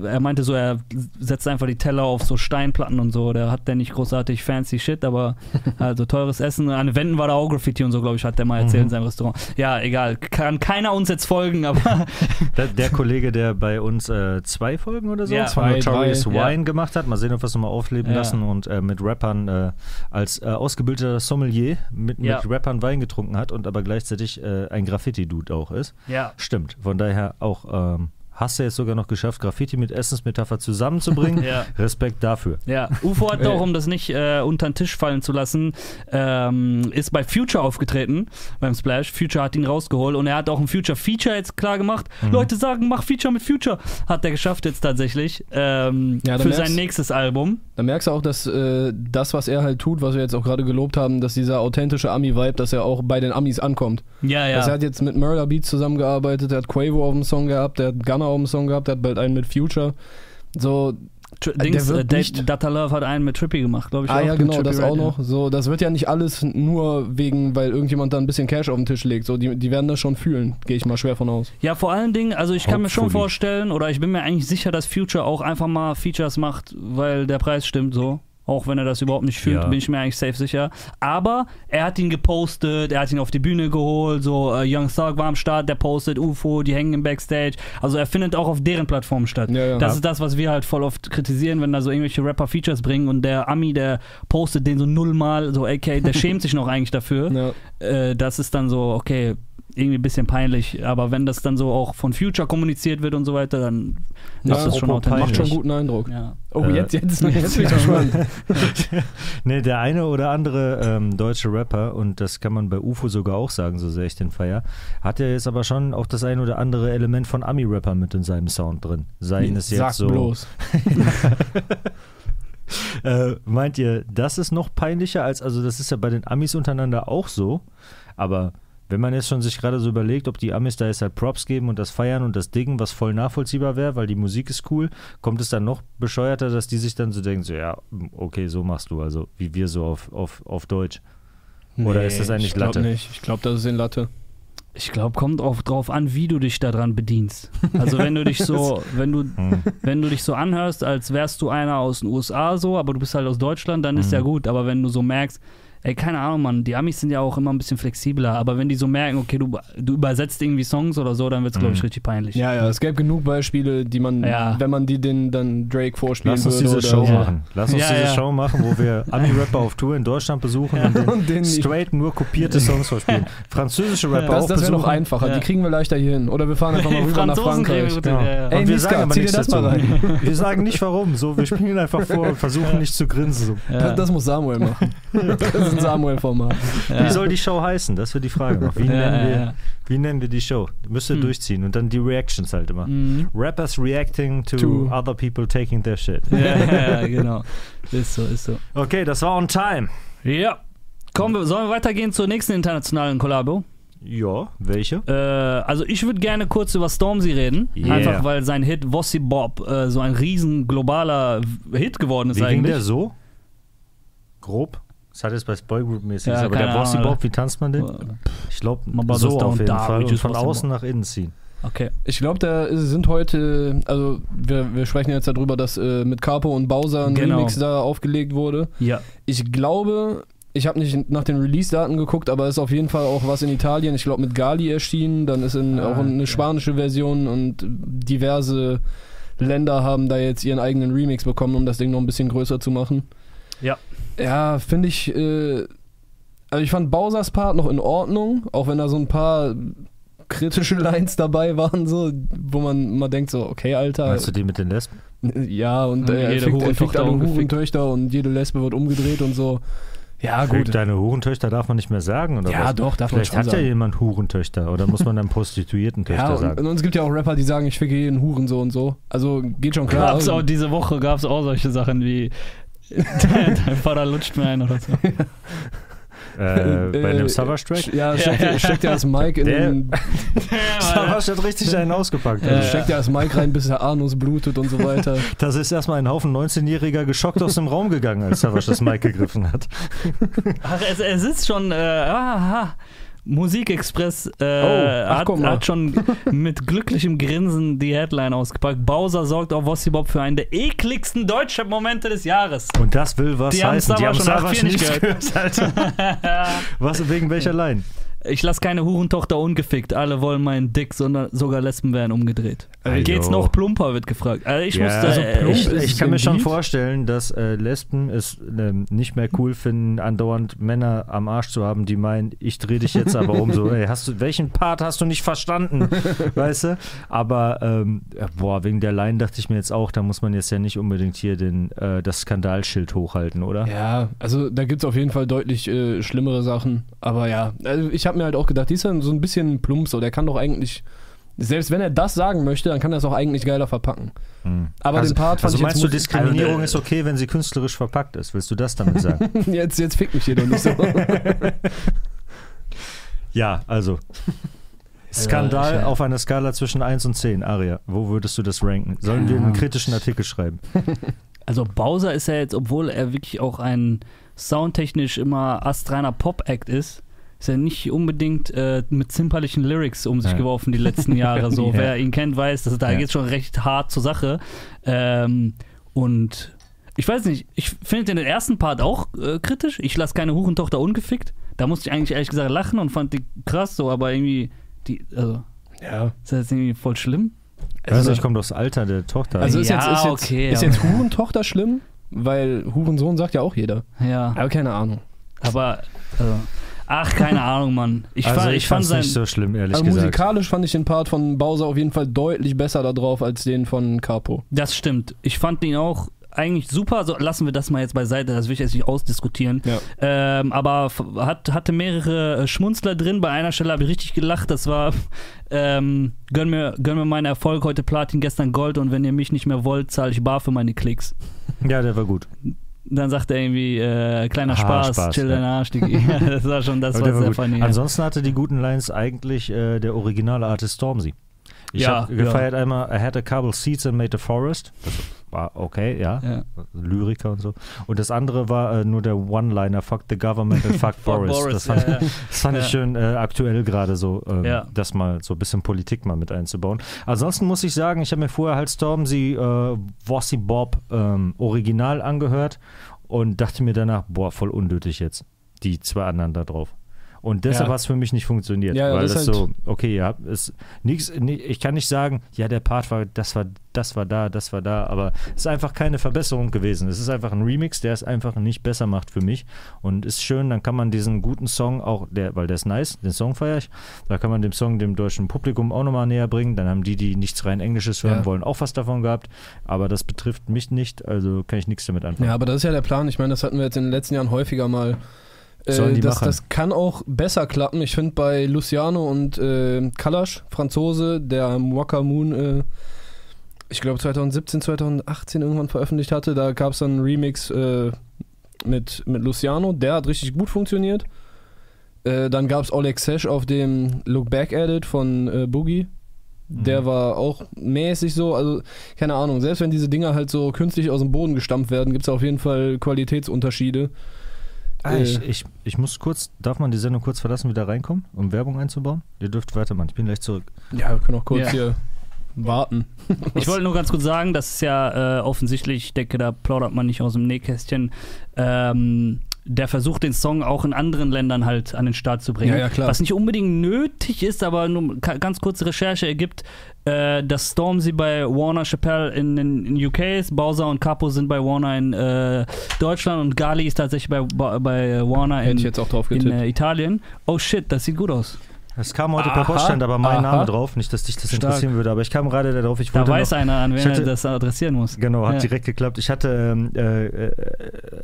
er meinte so, er setzt einfach die Teller auf so Steinplatten und so. Der hat der nicht großartig fancy Shit, aber also teures Essen. An den Wänden war da auch Graffiti und so, glaube ich, hat der mal erzählt in seinem Restaurant. Ja, egal. Kann keiner uns jetzt folgen, aber Der, der Kollege, der bei uns äh, zwei Folgen oder so Ja. von Zwei, Notorious drei, ja. Wine gemacht hat, mal sehen, ob wir es nochmal aufleben Ja. lassen und äh, mit Rappern äh, als äh, ausgebildeter Sommelier mit, Ja. mit Rappern Wein getrunken hat und aber gleichzeitig äh, ein Graffiti-Dude auch ist. ja. Stimmt. Von daher auch ähm, hast du jetzt sogar noch geschafft, Graffiti mit Essensmetapher zusammenzubringen. Ja. Respekt dafür. Ja, UFO hat auch, um das nicht äh, unter den Tisch fallen zu lassen, ähm, ist bei Future aufgetreten, beim Splash. Future hat ihn rausgeholt und er hat auch ein Future-Feature jetzt klar gemacht. Mhm. Leute sagen, mach Feature mit Future. Hat er geschafft jetzt tatsächlich ähm, Ja, für sein nächstes Album. Da merkst du auch, dass äh, das, was er halt tut, was wir jetzt auch gerade gelobt haben, dass dieser authentische Ami-Vibe, dass er auch bei den Amis ankommt. Ja, ja. Also er hat jetzt mit Murder Beats zusammengearbeitet, er hat Quavo auf dem Song gehabt, er hat Gunner auf dem Song gehabt, er hat bald einen mit Future. So, Tr der Dings, äh, Data Love hat einen mit Trippy gemacht, glaube ich. ah auch, ja, genau, das Redd, auch noch. So, das wird ja nicht alles nur wegen, weil irgendjemand da ein bisschen Cash auf den Tisch legt. So, die, die werden das schon fühlen, gehe ich mal schwer von aus. Ja, vor allen Dingen, also ich kann mir schon vorstellen, oder ich bin mir eigentlich sicher, dass Future auch einfach mal Features macht, weil der Preis stimmt so. Auch wenn er das überhaupt nicht fühlt, Ja. bin ich mir eigentlich safe sicher. Aber er hat ihn gepostet, er hat ihn auf die Bühne geholt, so äh, Young Thug war am Start, der postet UFO, die hängen im Backstage. Also er findet auch auf deren Plattform statt. Ja, ja. Das ist das, was wir halt voll oft kritisieren, wenn da so irgendwelche Rapper Features bringen und der Ami, der postet den so nullmal, so aka, der schämt sich noch eigentlich dafür äh, das ist dann so, okay, irgendwie ein bisschen peinlich, aber wenn das dann so auch von Future kommuniziert wird und so weiter, dann Ja, ist das schon authentisch. Macht schon Peinlich. guten Eindruck. Ja. Oh, Äh, jetzt, jetzt, jetzt bin ich gespannt. Ne, der eine oder andere ähm, deutsche Rapper, und das kann man bei UFO sogar auch sagen, so sehr ich den feier, hat ja jetzt aber schon auch das ein oder andere Element von Ami-Rapper mit in seinem Sound drin. Seien es jetzt Sag so. bloß. Äh, meint ihr, das ist noch peinlicher als, also das ist ja bei den Amis untereinander auch so, aber wenn man jetzt schon sich gerade so überlegt, ob die Amis da jetzt halt Props geben und das feiern und das Dingen, was voll nachvollziehbar wäre, weil die Musik ist cool, kommt es dann noch bescheuerter, dass die sich dann so denken, so ja, okay, so machst du, also wie wir so auf, auf, auf Deutsch. Oder ist das eigentlich ich glaub Latte? Nicht. Ich glaube, das ist in Latte. Ich glaube, kommt auch drauf an, wie du dich daran bedienst. Also wenn du dich so, wenn du, Hm. wenn du dich so anhörst, als wärst du einer aus den USA so, aber du bist halt aus Deutschland, dann ist Mhm. ja gut. Aber wenn du so merkst, ey, keine Ahnung, Mann, die Amis sind ja auch immer ein bisschen flexibler, aber wenn die so merken, okay, du, du übersetzt irgendwie Songs oder so, dann wird es, glaube ich, Mhm. richtig peinlich. Ja, ja, es gäbe genug Beispiele, die man, Ja. wenn man die den dann Drake vorspielen Lass uns würde. diese oder Show so. machen. Lass uns Ja, diese ja. Show machen, wo wir Ami-Rapper auf Tour in Deutschland besuchen und den Und den, straight nur kopierte Songs vorspielen. Französische Rapper das auch das wäre noch einfacher. Ja. Die kriegen wir leichter hier hin. Oder wir fahren einfach mal rüber nach Frankreich. Genau. hin, ja, ja. Ey, und wir Niska, sagen aber nichts das dazu. mal rein. Wir sagen nicht warum. So, wir spielen einfach vor und versuchen nicht zu grinsen. So. Das, das muss Samuel machen. Ist ein Samuel-Format. Ja. Wie soll die Show heißen? Das wird die Frage noch. Wie, Ja, nennen, wir, wie nennen wir die Show? Müsst ihr Hm. durchziehen und dann die Reactions halt immer. Mhm. Rappers reacting to, To- other people taking their shit. Ja, genau. Ist so, ist so. Okay, das war on time. Ja. Kommen wir, sollen wir weitergehen zur nächsten internationalen Kollabo? Ja, welche? Äh, also ich würde gerne kurz über Stormzy reden. Yeah. Einfach weil sein Hit Wossi Bob äh, so ein riesen globaler Hit geworden ist Wie ging eigentlich. der so? Grob? Das hat jetzt bei Boygroup mäßig, Ja, aber der Bossy Bob, wie tanzt man den? Ich glaube, so auf jeden Fall und von außen nach innen ziehen. Okay. Ich glaube, da sind heute, also wir, wir sprechen jetzt darüber, dass äh, mit Capo und Bowser ein Genau. Remix da aufgelegt wurde. Ja. Ich glaube, ich habe nicht nach den Release-Daten geguckt, aber es ist auf jeden Fall auch was in Italien. Ich glaube, mit Gali erschienen. Dann ist in, Ah, auch eine spanische Version und diverse Länder haben da jetzt ihren eigenen Remix bekommen, um das Ding noch ein bisschen größer zu machen. Ja. Ja, finde ich. Äh, also ich fand Bowsers Part noch in Ordnung, auch wenn da so ein paar kritische Lines dabei waren, so, wo man mal denkt, so, okay, Alter. Meinst du die mit den Lesben? Ja, und äh, er jede fickt, er fickt Hurentochter alle umgefickt. Hurentöchter und jede Lesbe wird umgedreht und so. Ja, Gut. gut. Deine Hurentöchter darf man nicht mehr sagen, oder Ja, was? doch, darf man Vielleicht schon hat ja sagen. jemand Hurentöchter, oder muss man dann Prostituiertentöchter Ja, und, sagen? und es gibt ja auch Rapper, die sagen, ich ficke jeden Huren so und so. Also geht schon klar. Gab's auch diese Woche gab's auch solche Sachen wie dein Vater lutscht mir ein oder so. Äh, bei dem Äh, Savage Track? Ja, steckt, Ja. steckt ja das Mic in Der- den, Savage hat richtig einen ausgepackt. also Also steckt ja das Mic rein, bis der Anus blutet und so weiter. Das ist erstmal ein Haufen 19-Jähriger geschockt aus dem Raum gegangen, als Savage das Mic gegriffen hat. Ach, es, es ist schon, äh, aha, Musikexpress äh, Oh, ach, hat, hat schon mit glücklichem Grinsen die Headline ausgepackt. Bowser sorgt auf Wossibop für einen der ekligsten deutschen Momente des Jahres. Und das will was Die heißen. Die haben schon nicht nicht gehört, Alter. Was, wegen welcher Line? Ich lasse keine Hurentochter ungefickt. Alle wollen meinen Dick, sondern sogar Lesben werden umgedreht. Also. Geht's noch plumper, wird gefragt. Also ich Ja, musste, also äh, plump ich, ich kann mir schon vorstellen, dass äh, Lesben es ähm, nicht mehr cool finden, andauernd Männer am Arsch zu haben, die meinen, ich drehe dich jetzt aber um. So, ey, hast du, welchen Part hast du nicht verstanden? weißt du? Aber, ähm, boah, wegen der Line dachte ich mir jetzt auch, da muss man jetzt ja nicht unbedingt hier den, äh, das Skandalschild hochhalten, oder? Ja, also da gibt es auf jeden Fall deutlich äh, schlimmere Sachen. Aber ja, also ich habe mir halt auch gedacht, die ist dann so ein bisschen plump so. Der kann doch eigentlich, selbst wenn er das sagen möchte, dann kann er es auch eigentlich geiler verpacken. Hm. Aber also, den Part fand also ich jetzt meinst du, Diskriminierung also, äh, ist okay, wenn sie künstlerisch verpackt ist? Willst du das damit sagen? Jetzt, jetzt fick mich hier doch nicht so. ja, also. Skandal äh, auf einer Skala zwischen 1 und 10, Aria. Wo würdest du das ranken? Sollen wir einen kritischen Artikel schreiben? Also Bowser ist ja jetzt, obwohl er wirklich auch ein soundtechnisch immer astreiner Pop-Act ist, ist er nicht unbedingt äh, mit zimperlichen Lyrics um sich Ja. geworfen die letzten Jahre. So, Ja. wer ihn kennt, weiß, dass da Ja. geht's schon recht hart zur Sache. Ähm, und ich weiß nicht, ich finde den ersten Part auch äh, kritisch. Ich lasse keine Hurentochter ungefickt. Da musste ich eigentlich ehrlich gesagt lachen und fand die krass so, aber irgendwie, die, also, ja. ist das jetzt irgendwie voll schlimm? Also ich komme aufs Alter der Tochter. Also ist Ja, jetzt, ist jetzt, okay, ist jetzt Hurentochter schlimm? Weil Hurensohn sagt ja auch jeder. Ja. Aber keine Ahnung. Aber, also, ach, keine Ahnung, Mann. Ich, also fand, ich, fand sein. nicht so schlimm, ehrlich Also gesagt. musikalisch fand ich den Part von Bowser auf jeden Fall deutlich besser da drauf als den von Capo. Das stimmt. Ich fand ihn auch eigentlich super. Also lassen wir das mal jetzt beiseite, das will ich jetzt nicht ausdiskutieren. Ja. Ähm, aber hat, hatte mehrere äh, Schmunzler drin. Bei einer Stelle habe ich richtig gelacht. Das war, ähm, gönn, mir, gönn mir meinen Erfolg, heute Platin, gestern Gold und wenn ihr mich nicht mehr wollt, zahle ich bar für meine Klicks. Ja, der war gut. Dann sagt er irgendwie, äh, kleiner Ah, Spaß, Spaß, chill deinen Arsch. Ja, das war schon, das sehr gut. funny. ja. Ansonsten hatte die guten Lines eigentlich äh, der originale Artist Stormzy. Ich Ja, habe gefeiert einmal, I had a couple seats and made a forest. Das war okay, ja. Ja. Lyriker und so. Und das andere war äh, nur der One-Liner, fuck the government and fuck, Boris. Boris, Das fand, ja, ja. das fand ich Ja. schön äh, aktuell gerade so, ähm, Ja. das mal so ein bisschen Politik mal mit einzubauen. Ansonsten muss ich sagen, ich habe mir vorher halt Stormzy äh, Wossi Bob ähm, Original angehört und dachte mir danach, boah, voll unnötig jetzt, die zwei anderen da drauf. Und deshalb Ja. hat es für mich nicht funktioniert, Ja, weil das das, halt- so, okay, ja, ist nix, ni- ich kann nicht sagen, ja, der Part war, das war, das war da, das war da, aber es ist einfach keine Verbesserung gewesen. Es ist einfach ein Remix, der es einfach nicht besser macht für mich und ist schön, dann kann man diesen guten Song auch, der, weil der ist nice, den Song feiere ich, da kann man dem Song dem deutschen Publikum auch nochmal näher bringen, dann haben die, die nichts rein Englisches hören Ja. wollen, auch was davon gehabt, aber das betrifft mich nicht, also kann ich nichts damit anfangen. Ja, aber das ist ja der Plan. Ich meine, das hatten wir jetzt in den letzten Jahren häufiger mal. Sollen Äh, die das, machen. das kann auch besser klappen. Ich finde bei Luciano und äh, Kalash, Franzose, der Mwaka Moon, äh, ich glaube 2017, 2018 irgendwann veröffentlicht hatte, da gab es dann einen Remix äh, mit, mit Luciano, der hat richtig gut funktioniert. Äh, dann gab es Oleg Sesh auf dem Look Back Edit von äh, Boogie. Der Mhm. war auch mäßig so, also keine Ahnung, selbst wenn diese Dinger halt so künstlich aus dem Boden gestampft werden, gibt es auf jeden Fall Qualitätsunterschiede. Ah, Äh. ich, ich, ich muss kurz, darf man die Sendung kurz verlassen, wieder reinkommen, um Werbung einzubauen? Ihr dürft weitermachen, ich bin gleich zurück. Ja, wir können auch kurz Ja. hier warten. Ich wollte nur ganz kurz sagen, das ist ja äh, offensichtlich, ich denke, da plaudert man nicht aus dem Nähkästchen. Ähm, der versucht den Song auch in anderen Ländern halt an den Start zu bringen. Ja, ja, klar. Was nicht unbedingt nötig ist, aber nur ganz kurze Recherche ergibt, äh, dass Stormzy bei Warner Chappelle in, in UK ist, Bowser und Capo sind bei Warner in äh, Deutschland und Gali ist tatsächlich bei, bei, bei Warner Hätte in, ich jetzt auch drauf in äh, Italien. Oh shit, das sieht gut aus. Es kam heute per Aha, Poststand aber mein aha. Name drauf. Nicht, dass dich das Stark. interessieren würde, aber ich kam gerade darauf. Ich Da weiß noch, einer, an wen er das adressieren muss. Genau, hat Ja. direkt geklappt. Ich hatte, ähm, äh, äh,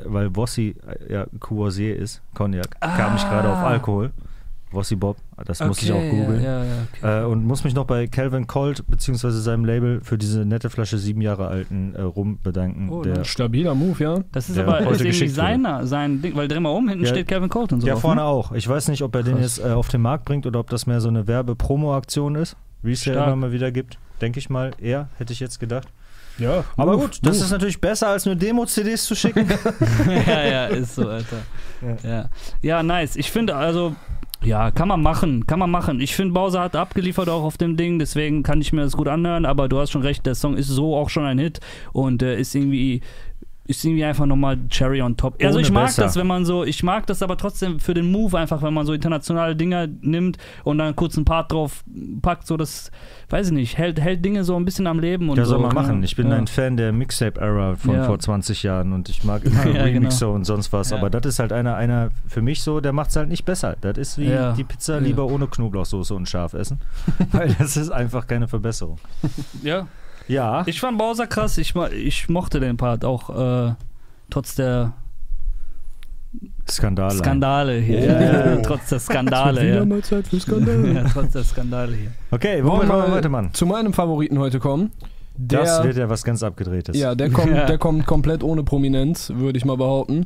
weil Bossi äh, ja Courvoisier ist, Cognac, kam ich gerade auf Ah. Alkohol. Bossi Bob, das muss ich auch googeln. Ja, ja, ja, okay. Äh, und muss mich noch bei Calvin Colt beziehungsweise seinem Label für diese nette Flasche sieben Jahre alten äh, Rum bedanken. Oh, der. Stabiler Move, ja. Das ist aber heute ist seiner, sein Ding, weil dreh mal um, hinten Ja. steht Kevin Colton so ja, vorne ne? auch. Ich weiß nicht, ob er den Krass. jetzt äh, auf den Markt bringt oder ob das mehr so eine Werbe-Promo-Aktion ist, wie es ja immer mal wieder gibt. Denke ich mal, eher, hätte ich jetzt gedacht. Ja. Aber Move, gut, das Move. ist natürlich besser, als nur Demo-CDs zu schicken. ja, ja, ist so, Alter. Ja, ja nice. Ich finde, also, ja, kann man machen, kann man machen. Ich finde, Bowser hat abgeliefert auch auf dem Ding, deswegen kann ich mir das gut anhören, aber du hast schon recht, der Song ist so auch schon ein Hit und äh, ist irgendwie ist irgendwie einfach nochmal Cherry on top. Also Ohne ich mag besser. das, wenn man so, ich mag das aber trotzdem für den Move einfach, wenn man so internationale Dinger nimmt und dann kurz einen Part drauf packt, so das, weiß ich nicht, hält, hält Dinge so ein bisschen am Leben und Ja, so. soll man machen. Ich bin ja. ein Fan der Mixtape-Era von Ja. vor 20 Jahren und ich mag immer Ja, Remixer und sonst was. Ja. Aber das ist halt einer, einer für mich so, der macht es halt nicht besser. Das ist wie Ja. die Pizza Ja. lieber ohne Knoblauchsoße und scharf essen. Weil das ist einfach keine Verbesserung. Ja, Ja, Ich fand Bowser krass. Ich, ich mochte den Part auch äh, trotz der Skandal. Skandale hier. Oh. Ja, ja, trotz der Skandale. Wieder Ja. mal Zeit für Skandal. ja, trotz der Skandale hier. Okay, Wollen womit wir mal weiter, Mann? zu meinem Favoriten heute kommen. Der, Das wird ja was ganz abgedrehtes. Ja, der kommt, Ja. der kommt komplett ohne Prominenz, würde ich mal behaupten.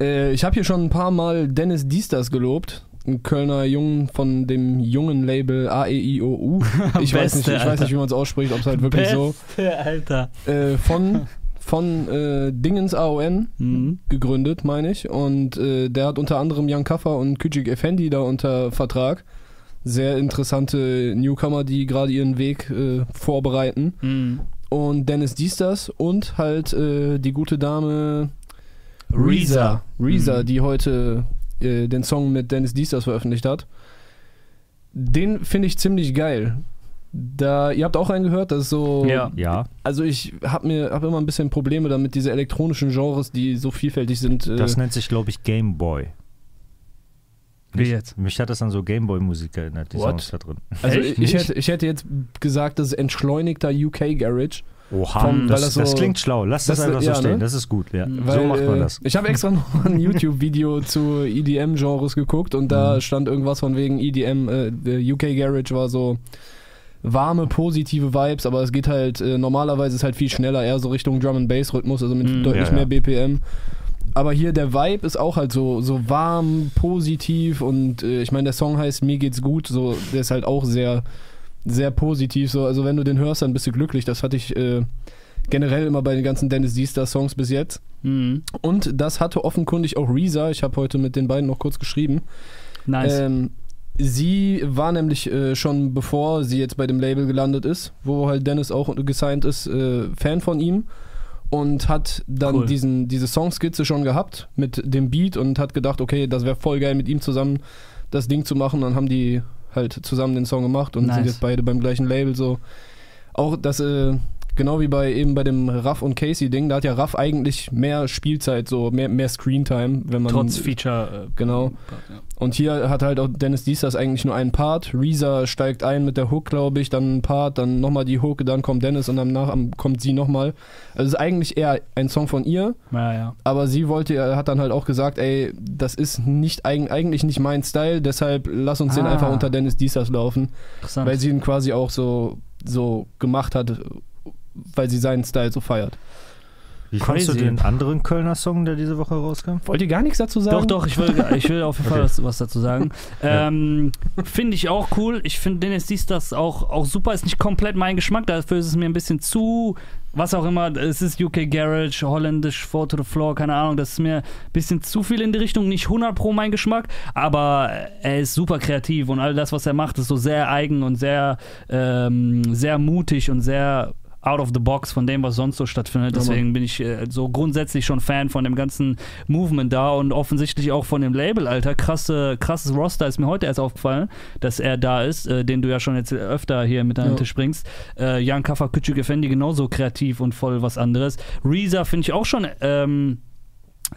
Äh, ich habe hier schon ein paar Mal Dennis Diestas gelobt. Ein Kölner Jungen von dem jungen Label E AEIOU. Ich, weiß, nicht, Beste, ich weiß nicht, wie man es ausspricht, ob es halt wirklich so. Beste, Alter. Äh, von von äh, Dingens AON Mhm. gegründet, meine ich. Und äh, der hat unter anderem Jan Kaffer und Küçük Effendi da unter Vertrag. Sehr interessante Newcomer, die gerade ihren Weg äh, vorbereiten. Mhm. Und Dennis Diestas und halt äh, die gute Dame Reza. Reza, Mhm. die heute äh, den Song mit Dennis Diestas veröffentlicht hat. Den finde ich ziemlich geil. Da, ihr habt auch einen gehört, das ist so. Ja. Ja, Also ich habe mir hab immer ein bisschen Probleme damit, diese elektronischen Genres, die so vielfältig sind. Äh, das nennt sich, glaube ich, Game Wie jetzt? Mich hat das an so Gameboy-Musik erinnert, die What? Songs da drin. also Echt? ich, hätte, ich hätte jetzt gesagt, das ist entschleunigter UK Garage. Oha, Vom- das, das so- das klingt schlau. Lass das, das- einfach ja, so stehen. ne? Das ist gut, ja. Mhm. so Weil, macht man äh, das. Ich habe extra noch ein YouTube-Video zu EDM-Genres geguckt und da Mhm. stand irgendwas von wegen EDM, äh, UK Garage war so warme, positive Vibes, aber es geht halt, äh, normalerweise ist halt viel schneller, eher so Richtung Drum and Bass Rhythmus, also mit Mhm. deutlich Ja, ja. mehr BPM. Aber hier der Vibe ist auch halt so, so warm, positiv und äh, ich meine, der Song heißt Mir geht's gut, so, der ist halt auch sehr, sehr positiv. So. Also wenn du den hörst, dann bist du glücklich. Das hatte ich äh, generell immer bei den ganzen Dennis Diester Songs bis jetzt. Mhm. Und das hatte offenkundig auch Reza. Ich habe heute mit den beiden noch kurz geschrieben. Nice. Ähm, sie war nämlich äh, schon bevor sie jetzt bei dem Label gelandet ist, wo halt Dennis auch gesigned ist, äh, Fan von ihm und hat dann Cool. diesen, diese Songskizze schon gehabt mit dem Beat und hat gedacht, okay, das wäre voll geil mit ihm zusammen das Ding zu machen. Dann haben die halt zusammen den Song gemacht und Nice. sind jetzt beide beim gleichen Label so. Auch das, äh, genau wie bei eben bei dem Raff und Casey Ding, da hat ja Raff eigentlich mehr Spielzeit, so mehr, mehr Screentime, wenn man Trotz Feature. Äh, Genau. Und hier hat halt auch Dennis Diestas eigentlich nur einen Part. Reza steigt ein mit der Hook, glaube ich, dann ein Part, dann nochmal die Hook, dann kommt Dennis und danach kommt sie nochmal. Also es ist eigentlich eher ein Song von ihr, ja, ja. aber sie wollte, hat dann halt auch gesagt, ey, das ist nicht eig- eigentlich nicht mein Style, deshalb lass uns den Ah. einfach unter Dennis Diestas laufen, weil sie ihn quasi auch so, so gemacht hat, weil sie seinen Style so feiert. Wie fandst du den anderen Kölner Song, der diese Woche rauskam? Wollt ihr gar nichts dazu sagen? Doch, doch, ich will, ich will auf jeden Fall Okay. was, was dazu sagen. Ähm, finde ich auch cool. Ich finde Dennis dies das auch, auch super. Ist nicht komplett mein Geschmack, dafür ist es mir ein bisschen zu, was auch immer. Es ist UK Garage, holländisch, Four to the Floor, keine Ahnung. Das ist mir ein bisschen zu viel in die Richtung. Nicht 100 pro mein Geschmack, aber er ist super kreativ und all das, was er macht, ist so sehr eigen und sehr, ähm, sehr mutig und sehr out of the box von dem, was sonst so stattfindet. Deswegen bin ich äh, so grundsätzlich schon Fan von dem ganzen Movement da und offensichtlich auch von dem Label, Alter. Krasse, krasses Roster ist mir heute erst aufgefallen, dass er da ist, äh, den du ja schon jetzt öfter hier mit an den Ja. Tisch bringst. Äh, Jan Kaffer, Küçük Effendi genauso kreativ und voll was anderes. Reza finde ich auch schon ähm,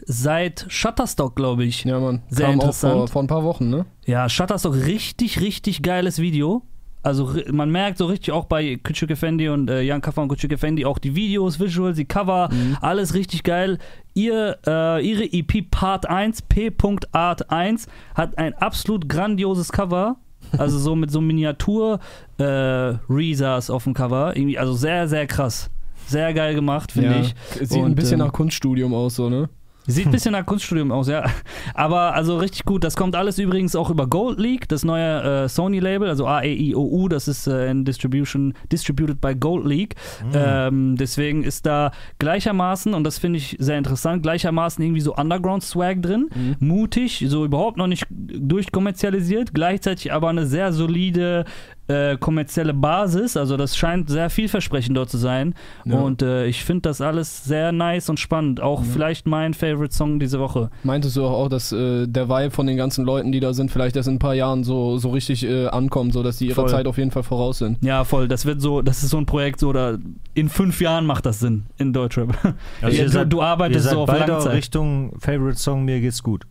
seit Shutterstock, glaube ich. Ja, Mann. Sehr Kam interessant. vor, vor ein paar Wochen, ne? Ja, Shutterstock, richtig, richtig geiles Video. Also man merkt so richtig auch bei Küçük Effendi und äh, Jan Kaffer und Küçük Effendi auch die Videos, Visuals, die Cover, alles richtig geil. Ihr, äh, ihre EP Part 1, P.Art 1, hat ein absolut grandioses Cover. Also so mit so Miniatur äh, Reezas auf dem Cover. Irgendwie, also sehr, sehr krass. Sehr geil gemacht, finde ja. ich. Sieht ein Und, bisschen ähm, nach Kunststudium aus, so, ne? Sieht ein bisschen nach Kunststudium aus, ja. Aber also richtig gut. Das kommt alles übrigens auch über Gold League, das neue äh, Sony-Label, also A-E-I-O-U, das ist äh, in Distribution, distributed by Gold League. Ähm, deswegen ist da gleichermaßen, und das finde ich sehr interessant, gleichermaßen irgendwie so Underground-Swag drin. Mutig, so überhaupt noch nicht durchkommerzialisiert, gleichzeitig aber eine sehr solide äh, kommerzielle Basis. Also das scheint sehr vielversprechend dort zu sein. Ja. Und äh, ich finde das alles sehr nice und spannend. Auch vielleicht mein Favorite Song diese Woche. Meintest du auch, dass äh, der Vibe von den ganzen Leuten, die da sind, vielleicht erst in ein paar Jahren so, so richtig äh, ankommt, so dass die ihrer Voll. Zeit auf jeden Fall voraus sind? Ja, voll. Das wird so, das ist so ein Projekt, so da in fünf Jahren macht das Sinn in Deutschrap. Also Ja, du, seid- du Ihr arbeitest seid so auf beide Langzeit. Richtung Favorite Song, mir geht's gut.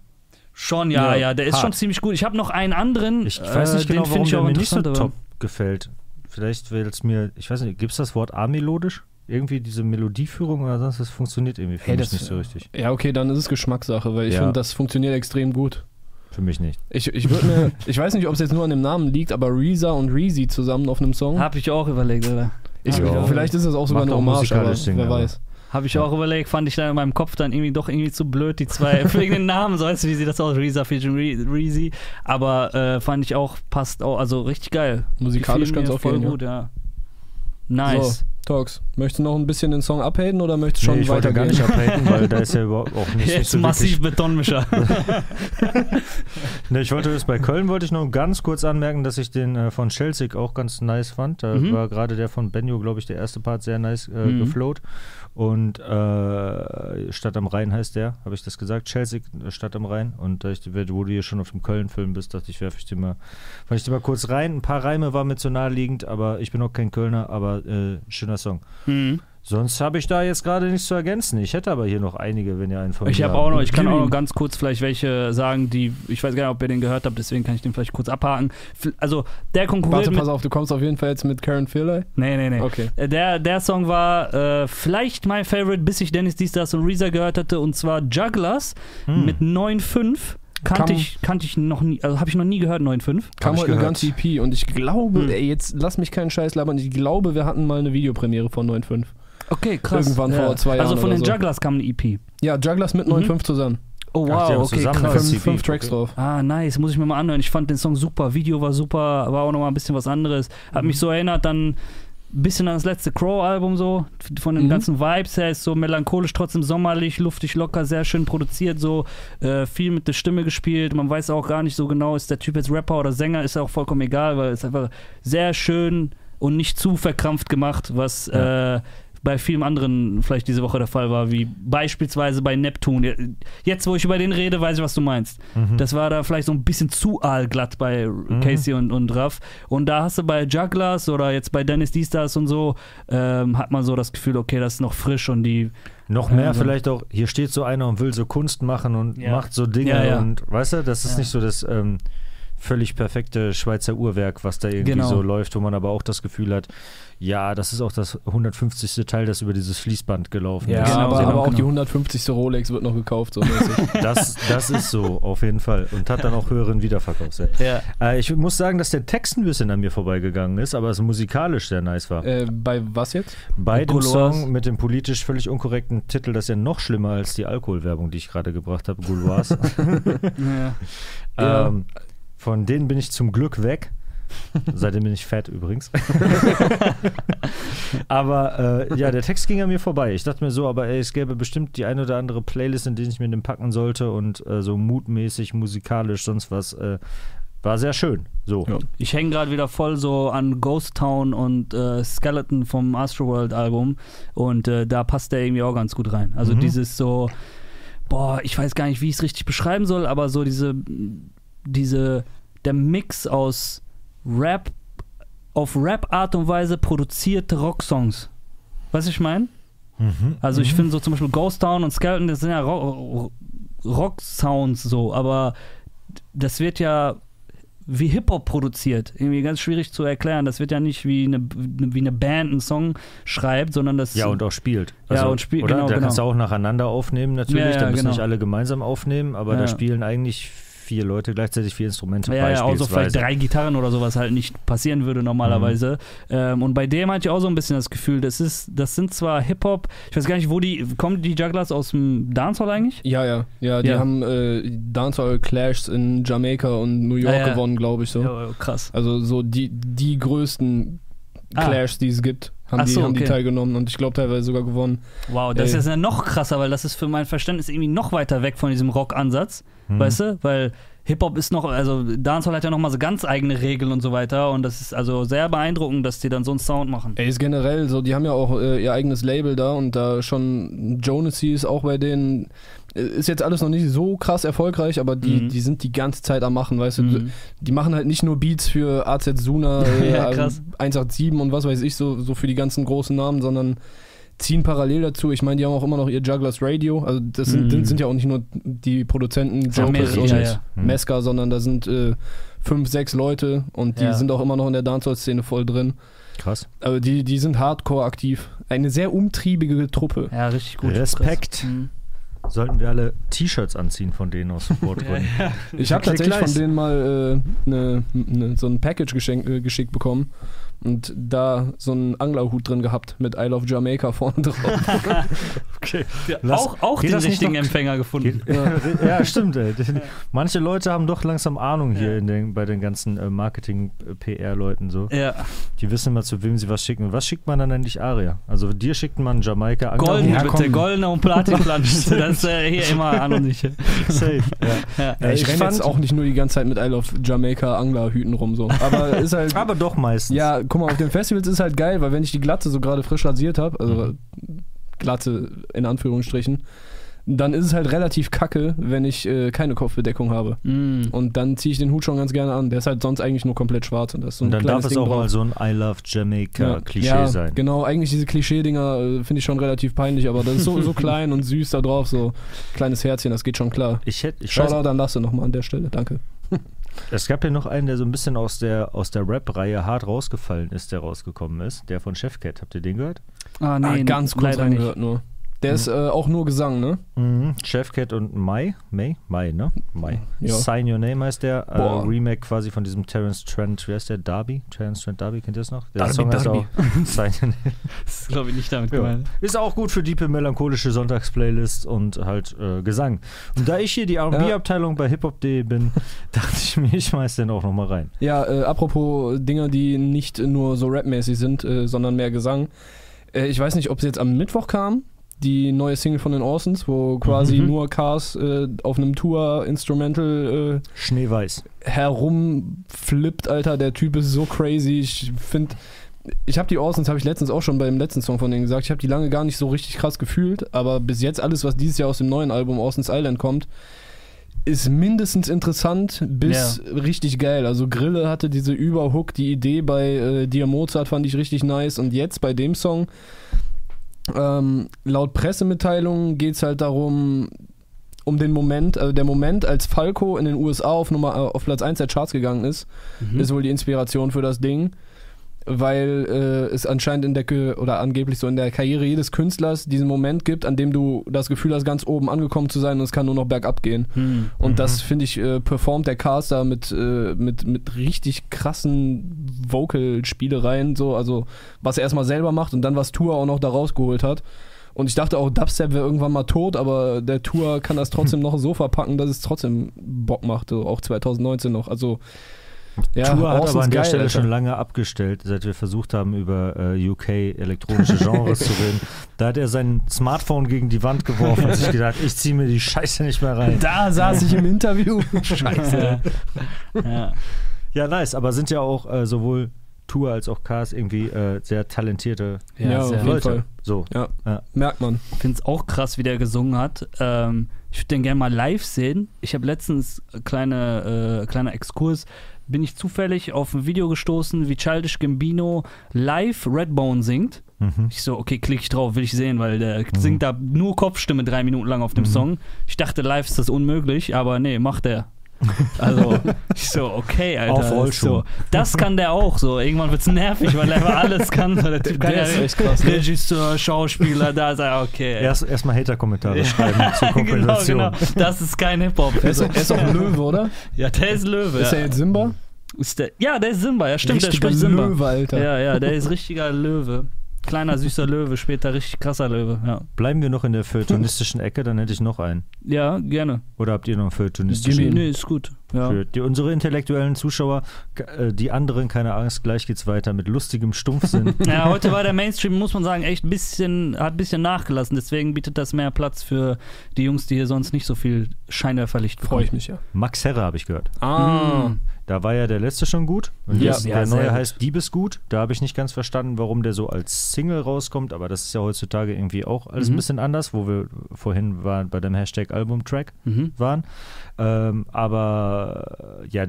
Schon, ja, ja, Ja, der ist hart. schon ziemlich gut. Ich habe noch einen anderen. Ich weiß nicht äh, genau, den warum finde ich der auch mir nicht so top gefällt. Vielleicht weil es mir, ich weiß nicht, gibt es das Wort amelodisch? Irgendwie diese Melodieführung oder sonst, das funktioniert irgendwie für Hey, mich das- nicht so richtig. Ja, okay, dann ist es Geschmackssache, weil ich Ja. finde, das funktioniert extrem gut. Für mich nicht. Ich, ich würde mir, ich weiß nicht, ob es jetzt nur an dem Namen liegt, aber Reza und Reezy zusammen auf einem Song. Hab ich auch überlegt, oder? Ich, Ja. Vielleicht ist es auch sogar Macht eine Hommage, aber Sinn, wer weiß. Habe ich auch überlegt, fand ich dann in meinem Kopf dann irgendwie doch irgendwie zu blöd, die zwei, wegen den Namen, so weißt du, wie sieht das aus, Reza featuring Re- Reezy, aber äh, fand ich auch, passt auch, also richtig geil. Musikalisch mir auch voll gehen, ja. gut, ja. Nice. So, Talks. Möchtest du noch ein bisschen den Song abhaten oder möchtest du schon nee, ich wollte gar nicht abhaten, weil da ist ja überhaupt auch nicht, Jetzt so massiv wirklich. Betonmischer. Ne, ich wollte das bei Köln wollte ich noch ganz kurz anmerken, dass ich den äh, von Chelsea auch ganz nice fand. Da Mhm. war gerade der von Benjo, glaube ich, der erste Part sehr nice äh, Mhm. geflowt. Und äh, Stadt am Rhein heißt der, habe ich das gesagt? Chelsea, äh, Stadt am Rhein. Und da ich, wo du hier schon auf dem Köln-Film bist, dachte ich, werfe ich dir mal, fand ich dir mal kurz rein. Ein paar Reime waren mir zu naheliegend, aber ich bin auch kein Kölner, aber äh, schöner Song. Mhm. Sonst habe ich da jetzt gerade nichts zu ergänzen. Ich hätte aber hier noch einige, wenn ihr einen von Ich habe habt. auch noch, ich kann auch noch ganz kurz vielleicht welche sagen, die, ich weiß gar nicht, ob ihr den gehört habt, deswegen kann ich den vielleicht kurz abhaken. Also, der konkurriert Warte, mit, pass auf, du kommst auf jeden Fall jetzt mit Karen Fearley. Nee, nee, nee. Okay. Äh, Der, der Song war äh, vielleicht mein Favorite, bis ich Dennis Diestas und Reza gehört hatte, und zwar Jugglers Hm. mit 9.5. Kannte ich, kannte ich noch nie, also habe ich noch nie gehört, 9.5. Kam ich heute eine ganze EP und ich glaube, Hm. ey, jetzt lass mich keinen Scheiß labern, ich glaube, wir hatten mal eine Videopremiere von 9.5. Okay, krass. Irgendwann vor zwei Also Jahren von oder den so. Jugglers kam eine EP. Ja, Jugglers mit Mhm. 9.5 zusammen. Oh Ach, wow, haben okay, krass. Fünf, fünf Tracks okay. drauf. Ah, nice, muss ich mir mal anhören. Ich fand den Song super, Video war super, war auch nochmal ein bisschen was anderes. Hat mich so erinnert dann bisschen an das letzte Crow-Album so, von den Mhm. ganzen Vibes her, ist so melancholisch, trotzdem sommerlich, luftig, locker, sehr schön produziert, so äh, viel mit der Stimme gespielt. Man weiß auch gar nicht so genau, ist der Typ jetzt Rapper oder Sänger, ist auch vollkommen egal, weil es einfach sehr schön und nicht zu verkrampft gemacht, was Ja. äh, bei vielen anderen vielleicht diese Woche der Fall war, wie beispielsweise bei Neptun. Jetzt, wo ich über den rede, weiß ich, was du meinst. Mhm. Das war da vielleicht so ein bisschen zu aalglatt bei Casey und, und Raff. Und da hast du bei Jugglers oder jetzt bei Dennis Diestas und so, ähm, hat man so das Gefühl, okay, das ist noch frisch und die. Noch mehr Also- vielleicht auch, hier steht so einer und will so Kunst machen und Ja. macht so Dinge Ja, ja. und weißt du, das ist nicht so das ähm, völlig perfekte Schweizer Uhrwerk, was da irgendwie Genau. so läuft, wo man aber auch das Gefühl hat, ja, das ist auch das 150. Teil, das über dieses Fließband gelaufen Ja, ist. genau, aber, genau, aber auch genau. die 150. Rolex wird noch gekauft, so. Das, das ist so, auf jeden Fall. Und hat dann auch höheren Wiederverkaufswert. Ja. Äh, ich muss sagen, dass der Text ein bisschen an mir vorbeigegangen ist, aber es musikalisch sehr nice war. äh, bei was jetzt? Bei dem. Song mit dem politisch völlig unkorrekten Titel, das ist ja noch schlimmer als die Alkoholwerbung, die ich gerade gebracht habe, Gauloise. Ja. Ja. ähm, von denen bin ich zum Glück weg. Seitdem bin ich fett übrigens. aber äh, ja, der Text ging an mir vorbei. Ich dachte mir so, aber ey, es gäbe bestimmt die eine oder andere Playlist, in die ich mir den packen sollte und äh, so mutmäßig, musikalisch, sonst was. Äh, war sehr schön. So. Ja. Ich hänge gerade wieder voll so an Ghost Town und äh, Skeleton vom Astroworld Album und äh, da passt der irgendwie auch ganz gut rein. Also Mhm. dieses so, boah, ich weiß gar nicht, wie ich es richtig beschreiben soll, aber so diese, diese, der Mix aus Rap, auf Rap-Art und Weise produzierte Rocksongs. Weißt du, ich meine? Mhm. Also ich Mhm. finde so zum Beispiel Ghost Town und Skeleton, das sind ja Ro- Rock-Sounds so, aber das wird ja wie Hip-Hop produziert. Irgendwie ganz schwierig zu erklären. Das wird ja nicht wie eine, wie eine Band einen Song schreibt, sondern das Ja, und auch spielt. Ja, und spielt, oder? genau, Da genau. kannst du auch nacheinander aufnehmen, natürlich. Ja, ja, da müssen genau. nicht alle gemeinsam aufnehmen, aber da Ja. spielen eigentlich vier Leute gleichzeitig vier Instrumente Ja, ja, auch so vielleicht beispielsweise. drei Gitarren oder sowas halt nicht passieren würde normalerweise. Mhm. Ähm, und bei dem hatte ich auch so ein bisschen das Gefühl, das ist, das sind zwar Hip-Hop, ich weiß gar nicht, wo die, kommen die Jugglers aus dem Dancehall eigentlich? Ja, ja, ja, die Ja. haben äh, Dancehall Clashs in Jamaika und New York Ja, ja. gewonnen, glaube ich so. Ja, krass. Also so die, die größten Ah. Clashs, die es gibt, haben, Ach die, so, haben die okay. teilgenommen und ich glaube teilweise sogar gewonnen. Wow, das Ey. ist ja noch krasser, weil das ist für mein Verständnis irgendwie noch weiter weg von diesem Rock-Ansatz, Mhm. weißt du? Weil Hip-Hop ist noch, also Dancehall hat ja noch mal so ganz eigene Regeln und so weiter und das ist also sehr beeindruckend, dass die dann so einen Sound machen. Ey, ist generell so, die haben ja auch äh, ihr eigenes Label da und da schon Jonassy ist auch bei denen. äh, Ist jetzt alles noch nicht so krass erfolgreich, aber die, Mhm. die sind die ganze Zeit am machen, weißt du. Mhm. Die machen halt nicht nur Beats für AZ Suna, äh, Ja, krass. 187 und was weiß ich, so, so für die ganzen großen Namen, sondern ziehen parallel dazu. Ich meine, die haben auch immer noch ihr Jugglers Radio. Also das sind, Mhm. sind, sind ja auch nicht nur die Produzenten Ja, Jokers und ja, ja. Mhm. Meska, sondern da sind äh, fünf, sechs Leute und die Ja. sind auch immer noch in der Dancehall-Szene voll drin. Krass. Also die, die sind hardcore aktiv. Eine sehr umtriebige Truppe. Ja, richtig gut. Respekt. Mhm. Sollten wir alle T-Shirts anziehen von denen aus Supportgründen. Ich habe tatsächlich von denen mal äh, ne, ne, so ein Package geschenk, äh, geschickt bekommen und da so einen Anglerhut drin gehabt mit I Love Jamaica vorne drauf. okay. Lass- auch auch den richtigen noch- Empfänger gefunden. Geht, ja. stimmt, ey. Manche Leute haben doch langsam Ahnung hier in den, bei den ganzen äh, Marketing-PR-Leuten so. Ja, Die wissen immer, zu wem sie was schicken. Was schickt man dann eigentlich Aria? Also dir schickt man Jamaika golden Ja, bitte, goldener und Platinplansch. das ist äh, hier immer an und nicht. Safe. Ja. Ja. Ja, ich, ich renne fand- jetzt auch nicht nur die ganze Zeit mit I Love Jamaica Anglerhüten rum so. Aber ist halt. Aber doch meistens. ja, guck mal, auf den Festivals ist halt geil, weil wenn ich die Glatze so gerade frisch rasiert habe, also Mhm. Glatze in Anführungsstrichen, dann ist es halt relativ kacke, wenn ich äh, keine Kopfbedeckung habe. Mm. Und dann ziehe ich den Hut schon ganz gerne an. Der ist halt sonst eigentlich nur komplett schwarz und das so Und dann darf es Ding auch drauf. mal so ein I Love Jamaica-Klischee ja, sein. Genau, eigentlich diese Klischee-Dinger äh, finde ich schon relativ peinlich, aber das ist so, so klein und süß da drauf, so kleines Herzchen, das geht schon klar. Ich hätte, Shoutout an Lasse nochmal an der Stelle, danke. es gab ja noch einen, der so ein bisschen aus der, aus der Rap-Reihe hart rausgefallen ist, der rausgekommen ist. Der von Chefcat. Habt ihr den gehört? Ah, nee, ah, ganz kurz reingehört nur. Der ist äh, auch nur Gesang, ne? Mhm. Chefcat und Mai. Mai? Mai, ne? Mai. Ja. Sign Your Name heißt der. Äh. Remake quasi von diesem Terence Trent, wie heißt der? Darby? Terence Trent Darby, kennt ihr das noch? Der Darby, Song heißt Darby. auch Sign Your Name. Das ist, glaube ich, nicht damit Ja. gemeint. Ist auch gut für diepe melancholische Sonntagsplaylist und halt äh, Gesang. Und da ich hier die R&B-Abteilung bei hiphop.de bin, dachte ich mir, ich schmeiß den auch nochmal rein. Ja, äh, apropos Dinger, die nicht nur so rapmäßig sind, äh, sondern mehr Gesang. Äh, ich weiß nicht, ob es jetzt am Mittwoch kam, die neue Single von den Orsons, wo quasi Mhm. nur Cars äh, auf einem Tour-Instrumental äh, Schneeweiß. herumflippt, Alter. Der Typ ist so crazy. Ich finde, ich habe die Orsons, habe ich letztens auch schon beim letzten Song von denen gesagt, ich habe die lange gar nicht so richtig krass gefühlt, aber bis jetzt alles, was dieses Jahr aus dem neuen Album Orsons Island kommt, ist mindestens interessant bis richtig geil. Also Grille hatte diese Überhook, die Idee bei äh, Dia Mozart fand ich richtig nice und jetzt bei dem Song ähm, laut Pressemitteilungen geht es halt darum, um den Moment, also der Moment, als Falco in den USA auf, Nummer, äh, auf Platz 1 der Charts gegangen ist, Mhm. ist wohl die Inspiration für das Ding, weil äh, es anscheinend in der oder angeblich so in der Karriere jedes Künstlers diesen Moment gibt, an dem du das Gefühl hast, ganz oben angekommen zu sein und es kann nur noch bergab gehen. Hm. Und Mhm. das finde ich äh, performt der Caster mit, äh, mit, mit richtig krassen Vocal-Spielereien, so, also was er erstmal selber macht und dann was Tour auch noch da rausgeholt hat. Und ich dachte auch, Dubstep wäre irgendwann mal tot, aber der Tour kann das trotzdem noch so verpacken, dass es trotzdem Bock macht, so auch 2019 noch. Also ja, Tour hat aber an der geil, Stelle Alter. schon lange abgestellt, seit wir versucht haben, über äh, UK elektronische Genres zu reden. Da hat er sein Smartphone gegen die Wand geworfen und sich gedacht, ich ziehe mir die Scheiße nicht mehr rein. Da saß ich im Interview. Scheiße. ja. Ja, nice, aber sind ja auch äh, sowohl Tour als auch Cars irgendwie äh, sehr talentierte Ja, Ja, sehr Leute. So. Ja, Ja. merkt man. Ich finde es auch krass, wie der gesungen hat. Ähm, ich würde den gerne mal live sehen. Ich habe letztens, kleine, äh, kleiner Exkurs, bin ich zufällig auf ein Video gestoßen, wie Childish Gambino live Redbone singt. Mhm. Ich so, okay, klicke ich drauf, will ich sehen, weil der Mhm. singt da nur Kopfstimme drei Minuten lang auf dem Mhm. Song. Ich dachte, live ist das unmöglich, aber nee, macht er. Also, ich so, okay, Alter. Auf das, Rollschuh. so, das kann der auch so. Irgendwann wird's nervig, weil er einfach alles kann. So, Der Typ kann Der ja ist echt krass, ne? Regisseur, Schauspieler, da ist er, okay. Erst erstmal Hater-Kommentare Ja, schreiben zur genau, Kompensation. genau. Das ist kein Hip-Hop. Er ist, er ist auch ein Löwe, oder? Ja, der ist Löwe. Ist er ja. jetzt Simba? Ist der, ja, der ist Simba, ja stimmt, Richtiger der spricht Simba. Löwe, Alter. Ja, ja, der ist richtiger Löwe. Kleiner, süßer Löwe, später richtig krasser Löwe, ja. Bleiben wir noch in der feuilletonistischen Ecke, dann hätte ich noch einen. Ja, gerne. Oder habt ihr noch einen feuilletonistischen? Jimmy. Nee, ist gut. Ja. Für die, unsere intellektuellen Zuschauer, äh, die anderen, keine Angst, gleich geht's weiter mit lustigem Stumpfsinn. Ja, heute war der Mainstream, muss man sagen, echt ein bisschen, hat ein bisschen nachgelassen. Deswegen bietet das mehr Platz für die Jungs, die hier sonst nicht so viel Scheinwerferlicht. Freue ich mich ja. Max Herre habe ich gehört. Ah. Mm. Da war ja der letzte schon gut. Und Ja. jetzt, Ja, der neue gut. heißt Diebesgut. Da habe ich nicht ganz verstanden, warum der so als Single rauskommt, aber das ist ja heutzutage irgendwie auch alles ein Mhm. bisschen anders, wo wir vorhin waren bei dem Hashtag Albumtrack Mhm. waren. Ähm, aber ja,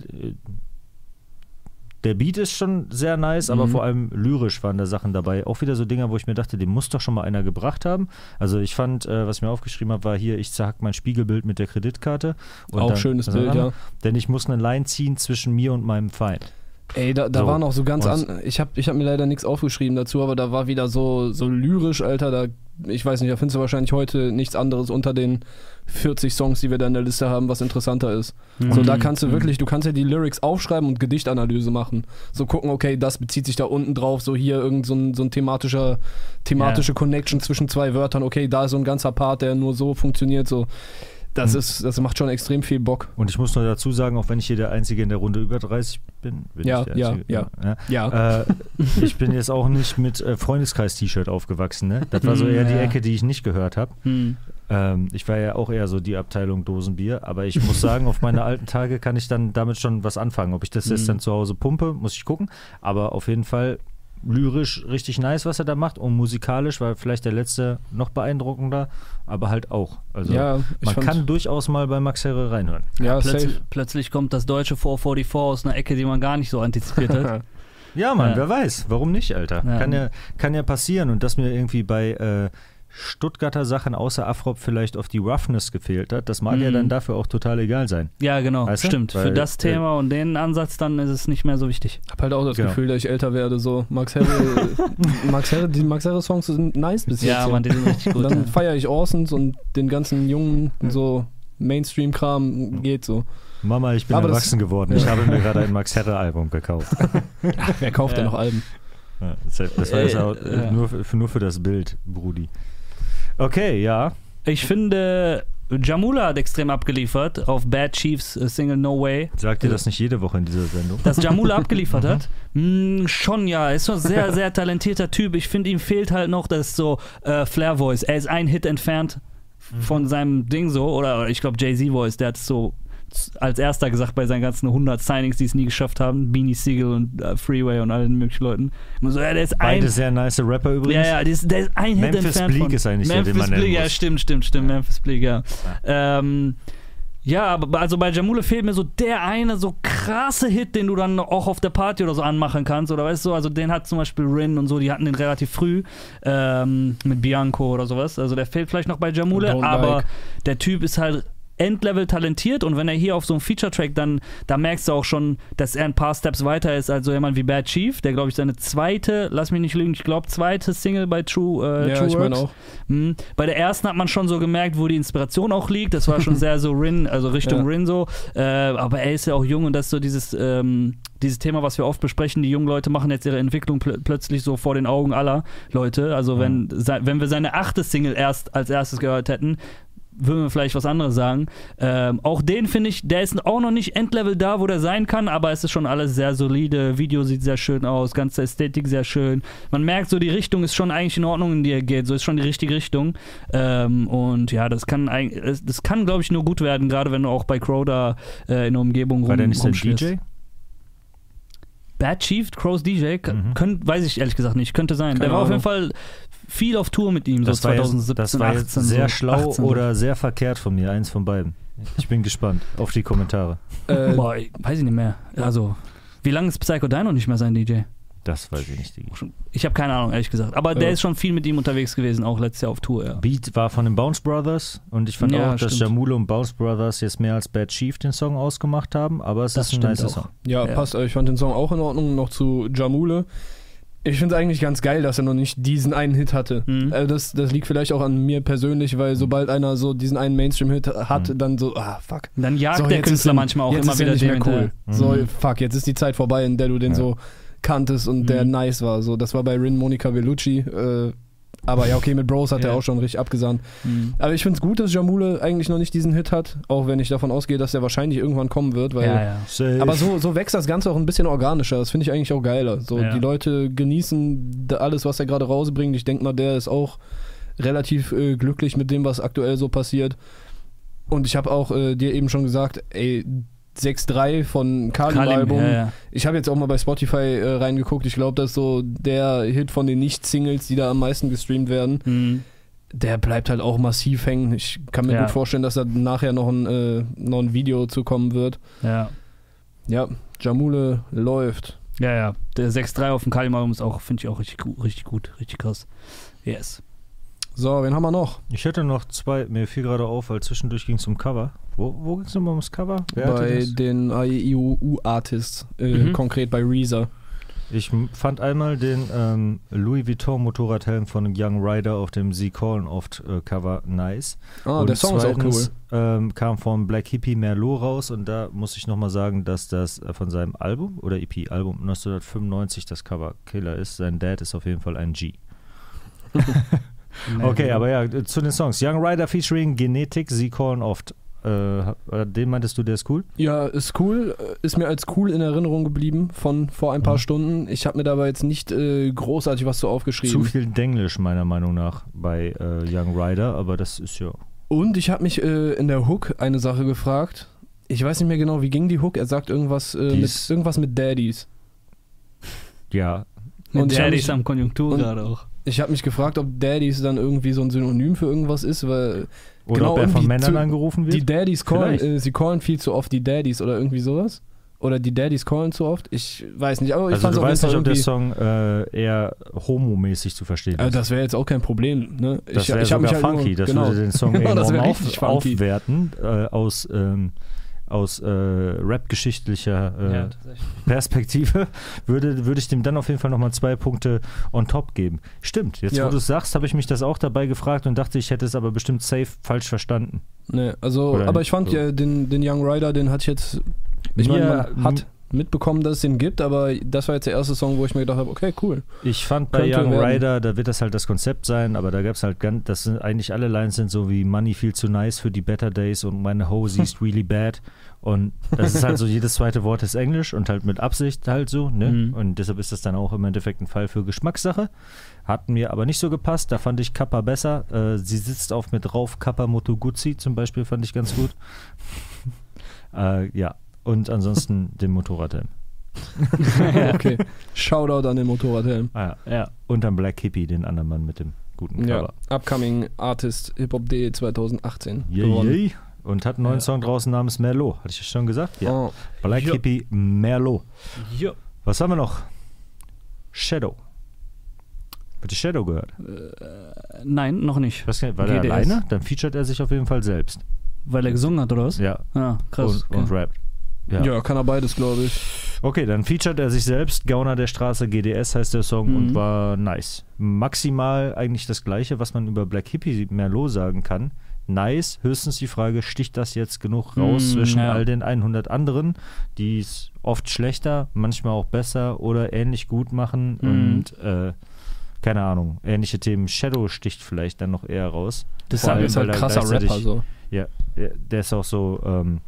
der Beat ist schon sehr nice, aber Mhm. vor allem lyrisch waren da Sachen dabei. Auch wieder so Dinger, wo ich mir dachte, den muss doch schon mal einer gebracht haben. Also ich fand, äh, was ich mir aufgeschrieben habe, war hier, ich zerhack mein Spiegelbild mit der Kreditkarte. Und Auch dann- schönes dann- Bild, ja. Denn ich muss eine Line ziehen zwischen mir und meinem Feind. Ey, da, da So. war noch so ganz an. Ich habe ich hab mir leider nichts aufgeschrieben dazu, aber da war wieder so, so lyrisch, Alter. Da, ich weiß nicht, da findest du wahrscheinlich heute nichts anderes unter den 40 Songs, die wir da in der Liste haben, was interessanter ist. So, Mhm. da kannst du Mhm. wirklich, du kannst ja die Lyrics aufschreiben und Gedichtanalyse machen. So gucken, okay, das bezieht sich da unten drauf, so hier irgend so ein, so ein thematischer, thematische Connection zwischen zwei Wörtern, okay, da ist so ein ganzer Part, der nur so funktioniert, so. Das Mhm. ist, das macht schon extrem viel Bock. Und ich muss nur dazu sagen, auch wenn ich hier der Einzige in der Runde über 30 bin, bin Ja, ich ja, ja. ja. Ja. Äh, ich bin jetzt auch nicht mit äh, Freundeskreis-T-Shirt aufgewachsen. Ne? Das war so eher die. Ecke, die ich nicht gehört habe. Hm. Ähm, ich war ja auch eher so die Abteilung Dosenbier, aber ich muss sagen, auf meine alten Tage kann ich dann damit schon was anfangen. Ob ich das jetzt Mhm. dann zu Hause pumpe, muss ich gucken. Aber auf jeden Fall lyrisch richtig nice, was er da macht. Und musikalisch war vielleicht der letzte noch beeindruckender, aber halt auch. Also ja, ich man kann durchaus mal bei Max Herre reinhören. ja, Plötzlich, safe. plötzlich kommt das deutsche 444 aus einer Ecke, die man gar nicht so antizipiert hat. Ja, Mann, Ja. wer weiß. Warum nicht, Alter? Ja. Kann, ja, kann ja passieren. Und dass mir irgendwie bei äh, Stuttgarter Sachen außer Afrop vielleicht auf die Roughness gefehlt hat, das mag ja Mhm. dann dafür auch total egal sein. ja, genau, Weißt stimmt. Weil, Für das äh, Thema und den Ansatz dann ist es nicht mehr so wichtig. hab halt auch das Genau. Gefühl, dass ich älter werde. So, Max Herre, Max Herre, die Max Herre Songs sind nice bis jetzt. Ja, man, die sind richtig gut. Dann feiere ich Orsons und den ganzen jungen so Mainstream-Kram geht so. Mama, ich bin Aber das- erwachsen geworden. Ich habe mir gerade ein Max Herre Album gekauft. Ach, wer kauft denn Ja. noch Alben? Das war jetzt Äh, auch, äh, ja. nur, für, nur für das Bild, Brudi. Okay, ja. Ich finde, Jamula hat extrem abgeliefert auf Bad Chiefs äh, Single No Way. Sagt ihr das nicht jede Woche in dieser Sendung? Dass Jamula abgeliefert hat? Mm, schon ja, ist schon ein sehr, sehr talentierter Typ. Ich finde, ihm fehlt halt noch das so äh, Flair Voice. Er ist ein Hit entfernt von seinem Ding so, oder ich glaube Jay-Z Voice, der hat es so als erster gesagt bei seinen ganzen 100 Signings, die es nie geschafft haben, Beanie Siegel und äh, Freeway und allen möglichen Leuten. Immer so, ja, der ist ein Beide sehr nice Rapper übrigens. ja, ja, der ist, der ist ein Hit Memphis entfernt Bleek von. ist eigentlich der, Memphis den man nennen Bleek, ja, stimmt, stimmt, stimmt. Memphis Bleek, ja. Ähm, ja, aber also bei Jamule fehlt mir so der eine so krasse Hit, den du dann auch auf der Party oder so anmachen kannst. Oder weißt du, also den hat zum Beispiel Rin und so, die hatten den relativ früh ähm, mit Bianco oder sowas. Also der fehlt vielleicht noch bei Jamule, aber like. der Typ ist halt Endlevel talentiert und wenn er hier auf so einem Feature-Track dann, da merkst du auch schon, dass er ein paar Steps weiter ist als so jemand wie Bad Chief, der glaube ich seine zweite, lass mich nicht lügen, ich glaube zweite Single bei True, äh, ja, True ich Works. auch. Mhm. Bei der ersten hat man schon so gemerkt, wo die Inspiration auch liegt. Das war schon sehr so Rin, also Richtung Ja. Rin so. Äh, aber er ist ja auch jung und das ist so dieses, ähm, dieses Thema, was wir oft besprechen. Die jungen Leute machen jetzt ihre Entwicklung pl plötzlich so vor den Augen aller Leute. Also wenn, se wenn wir seine achte Single erst als erstes gehört hätten, würden wir vielleicht was anderes sagen. Ähm, auch den finde ich, der ist auch noch nicht Endlevel da, wo der sein kann, aber es ist schon alles sehr solide. Video sieht sehr schön aus, ganze Ästhetik sehr schön. Man merkt so, die Richtung ist schon eigentlich in Ordnung, in die er geht. So ist schon die richtige Richtung. Ähm, und ja, das kann das kann, glaube ich, nur gut werden, gerade wenn du auch bei Crow da äh, in der Umgebung rum, War der nicht der rumschwirrst. DJ? Bad Chief, Crows DJ, Mhm. könnt, weiß ich ehrlich gesagt nicht, könnte sein. Keine der war auf jeden Ahnung. Fall viel auf Tour mit ihm, Das so war, 2017, jetzt, das war jetzt 18, sehr so, schlau 18, so. oder sehr verkehrt von mir, eins von beiden. Ich bin gespannt auf die Kommentare. Äh, Boah, ich, weiß ich nicht mehr. Also, wie lange ist Psycho Dino nicht mehr sein DJ? Das weiß ich nicht, Digi. Ich habe keine Ahnung, ehrlich gesagt. Aber der Ja. ist schon viel mit ihm unterwegs gewesen, auch letztes Jahr auf Tour, ja. Beat war von den Bounce Brothers und ich fand Ja, auch, dass stimmt. Jamule und Bounce Brothers jetzt mehr als Bad Chief den Song ausgemacht haben, aber es Das ist ein auch. Song. Ja, Ja. passt. Ich fand den Song auch in Ordnung. Noch zu Jamule. Ich finde es eigentlich ganz geil, dass er noch nicht diesen einen Hit hatte. Mhm. Äh, das, das liegt vielleicht auch an mir persönlich, weil sobald einer so diesen einen Mainstream-Hit hat, Mhm. dann so, ah, fuck. Dann jagt So, der Künstler er- manchmal auch jetzt immer ist er wieder nicht mehr cool. hinterher. So, Mhm. fuck, jetzt ist die Zeit vorbei, in der du den Ja. so kanntest und der Mhm. nice war. So, das war bei Rin Monica Bellucci. Äh, aber ja, okay, mit Bros hat er Ja. auch schon richtig abgesandt. Mhm. Aber ich finde es gut, dass Jamule eigentlich noch nicht diesen Hit hat, auch wenn ich davon ausgehe, dass er wahrscheinlich irgendwann kommen wird, weil Ja, ja. Aber so, so wächst das Ganze auch ein bisschen organischer. Das finde ich eigentlich auch geiler. So, Ja. Die Leute genießen alles, was er gerade rausbringt. Ich denke mal, der ist auch relativ äh, glücklich mit dem, was aktuell so passiert. Und ich habe auch äh, dir eben schon gesagt, ey, 6-3 von Kalim, Kalim, Album. ja, ja. Ich habe jetzt auch mal bei Spotify äh, reingeguckt. Ich glaube, das ist so der Hit von den Nicht-Singles, die da am meisten gestreamt werden. Mhm. Der bleibt halt auch massiv hängen. Ich kann mir Ja. gut vorstellen, dass da nachher noch ein, äh, noch ein Video zu kommen wird. ja. Ja, Jamule läuft. Ja, ja. Der 6-3 auf dem Kalim-Album ist auch, finde ich auch richtig, richtig gut, richtig krass. Yes. So, wen haben wir noch? Ich hätte noch zwei, mir fiel gerade auf, weil zwischendurch ging es um Cover. Wo, wo ging es nochmal ums Cover? Wer bei den IUU-Artists, äh, Mhm. konkret bei Reezer. Ich fand einmal den ähm, Louis Vuitton Motorradhelm von Young Rider auf dem Sie Callen Oft äh, Cover nice. Ah, und der Song ist auch cool. zweitens, Ähm, kam von Black Hippie Merlot raus und da muss ich nochmal sagen, dass das äh, von seinem Album oder EP-Album 1995 das Cover Killer ist. Sein Dad ist auf jeden Fall ein G. Okay, aber ja, äh, zu den Songs. Young Rider featuring Genetik, Sie Callen Oft. Äh, ha- den meintest du, der ist cool? Ja, ist cool. äh, Ist mir als cool in Erinnerung geblieben von vor ein paar Mhm. Stunden. Ich habe mir dabei jetzt nicht äh, großartig was so aufgeschrieben. Zu viel Denglisch meiner Meinung nach bei äh, Young Rider, aber das ist ja. Und ich habe mich äh, in der Hook eine Sache gefragt. Ich weiß nicht mehr genau, wie ging die Hook. Er sagt irgendwas, äh, mit, irgendwas mit Daddies. Ja, Und ist mich, am Konjunktur und- gerade auch. Ich hab mich gefragt, ob Daddies dann irgendwie so ein Synonym für irgendwas ist, weil oder Genau, ob er von Männern zu- angerufen wird. die Daddies callen, äh, sie callen viel zu oft die Daddies oder irgendwie sowas. Oder die Daddies callen zu oft. Ich weiß nicht, aber ich also auf jeden weißt Fall nicht, ob der. Song äh, eher homomäßig zu verstehen Äh, ist. das wäre jetzt auch kein Problem, ne? Das ich wäre sogar mich halt funky, nur, das genau. würde den Song das enorm auf, funky. aufwerten äh, aus, ähm, aus äh, rap-geschichtlicher äh, ja. Perspektive, würde, würde ich dem dann auf jeden Fall nochmal zwei Punkte on top geben. Stimmt, jetzt Ja. wo du es sagst, habe ich mich das auch dabei gefragt und dachte, ich hätte es aber bestimmt safe falsch verstanden. Ne, also, Oder aber ich fand so. ja, den, den Young Rider, den hatte ich jetzt. Ich meine, man hat mitbekommen, dass es den gibt, aber das war jetzt der erste Song, wo ich mir gedacht habe, okay, cool. Ich fand bei Könnte Young werden. Rider, da wird das halt das Konzept sein, aber da gab es halt ganz, das sind eigentlich alle Lines sind so wie Money feel too nice für die Better Days und meine Hose ist really bad. Und das ist halt so, jedes zweite Wort ist Englisch und halt mit Absicht halt so, ne? Mhm. Und deshalb ist das dann auch im Endeffekt ein Fall für Geschmackssache. Hat mir aber nicht so gepasst, da fand ich Kappa besser. Äh, sie sitzt auf mir drauf, Kappa Moto Guzzi zum Beispiel fand ich ganz gut. äh, ja, und ansonsten den Motorradhelm. okay. Shoutout an den Motorradhelm. Ah, ja. Ja. Und dann Black Hippie, den anderen Mann mit dem guten Ja, Cover. Upcoming Artist Hip Hop Day 2018. Yay, gewonnen. yay. Und hat einen neuen Ja. Song draußen namens Merlot. Hatte ich das schon gesagt? Ja. Oh, Black Ja. Hippie Merlot. Ja. Was haben wir noch? Shadow. Habt ihr Shadow gehört? Nein, noch nicht. Was, war der GDS. alleine? Dann featuret er sich auf jeden Fall selbst. Weil er gesungen hat, oder was? Ja. Ah, krass. Und, und okay. rappt. ja. Ja. kann er beides, glaube ich. Okay, dann featuret er sich selbst. Gauner der Straße, GDS heißt der Song und Mhm. war nice. Maximal eigentlich das Gleiche, was man über Black Hippie Merlot sagen kann. Nice, höchstens die Frage, sticht das jetzt genug raus Mhm, zwischen ja. all den 100 anderen, die es oft schlechter, manchmal auch besser oder ähnlich gut machen Mhm. und äh, keine Ahnung, ähnliche Themen. Shadow sticht vielleicht dann noch eher raus. Das ist halt er krasser Rapper so. Ja, ja, der ist auch so, ähm,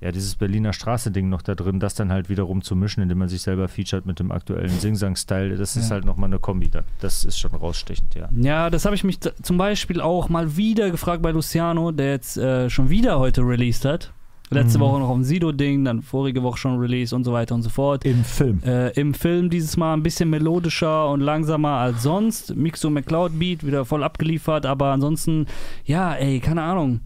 ja, dieses Berliner Straße-Ding noch da drin, das dann halt wiederum zu mischen, indem man sich selber featuret mit dem aktuellen Sing-Sang-Style, das ist Ja. halt nochmal eine Kombi dann. Das ist schon rausstechend, ja. Ja, das habe ich mich zum Beispiel auch mal wieder gefragt bei Luciano, der jetzt äh, schon wieder heute released hat. Letzte Mhm. Woche noch am Sido-Ding, dann vorige Woche schon released und so weiter und so fort. Im Film. Äh, Im Film dieses Mal ein bisschen melodischer und langsamer als sonst. Mixo McCloud Beat wieder voll abgeliefert, aber ansonsten, ja, ey, keine Ahnung.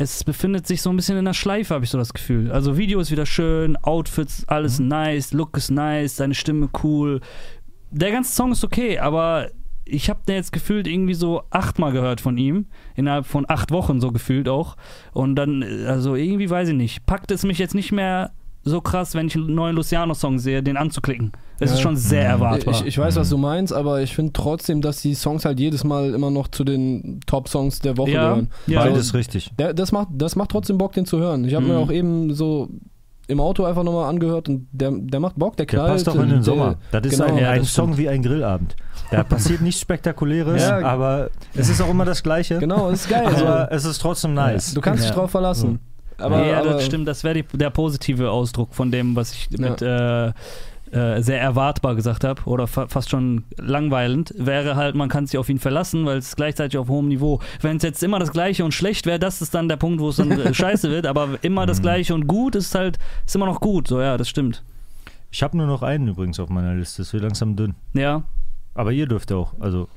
Es befindet sich so ein bisschen in der Schleife, habe ich so das Gefühl. Also Video ist wieder schön, Outfits, alles Mhm. nice, Look ist nice, seine Stimme cool. Der ganze Song ist okay, aber ich habe den jetzt gefühlt irgendwie so achtmal gehört von ihm, innerhalb von acht Wochen so gefühlt auch. Und dann, also irgendwie weiß ich nicht, packt es mich jetzt nicht mehr so krass, wenn ich einen neuen Luciano-Song sehe, den anzuklicken. Es Ja. ist schon sehr Mhm. erwartbar. Ich, ich weiß, was du meinst, aber ich finde trotzdem, dass die Songs halt jedes Mal immer noch zu den Top-Songs der Woche ja, gehören. ja. Beides richtig. Der, das, macht, das macht trotzdem Bock, den zu hören. Ich habe Mhm. mir auch eben so im Auto einfach nochmal angehört und der, der macht Bock, der Der knallt. passt auch in den der- Sommer. Das ist genau. ein, ein das Song wie ein Grillabend. Da passiert nichts Spektakuläres, Ja. aber es ist auch immer das Gleiche. Genau, ist geil. Aber es ist trotzdem nice. du kannst dich drauf verlassen. Aber, ja, aber das stimmt. Das wäre der positive Ausdruck von dem, was ich mit äh, äh, sehr erwartbar gesagt habe oder fa fast schon langweilend, wäre halt, man kann sich auf ihn verlassen, weil es gleichzeitig auf hohem Niveau. Wenn es jetzt immer das Gleiche und schlecht wäre, das ist dann der Punkt, wo es dann äh, scheiße wird, aber immer das Mhm. Gleiche und gut ist halt, ist immer noch gut. So, ja, das stimmt. Ich habe nur noch einen übrigens auf meiner Liste. Es wird langsam dünn. Ja, Aber ihr dürft auch. Also,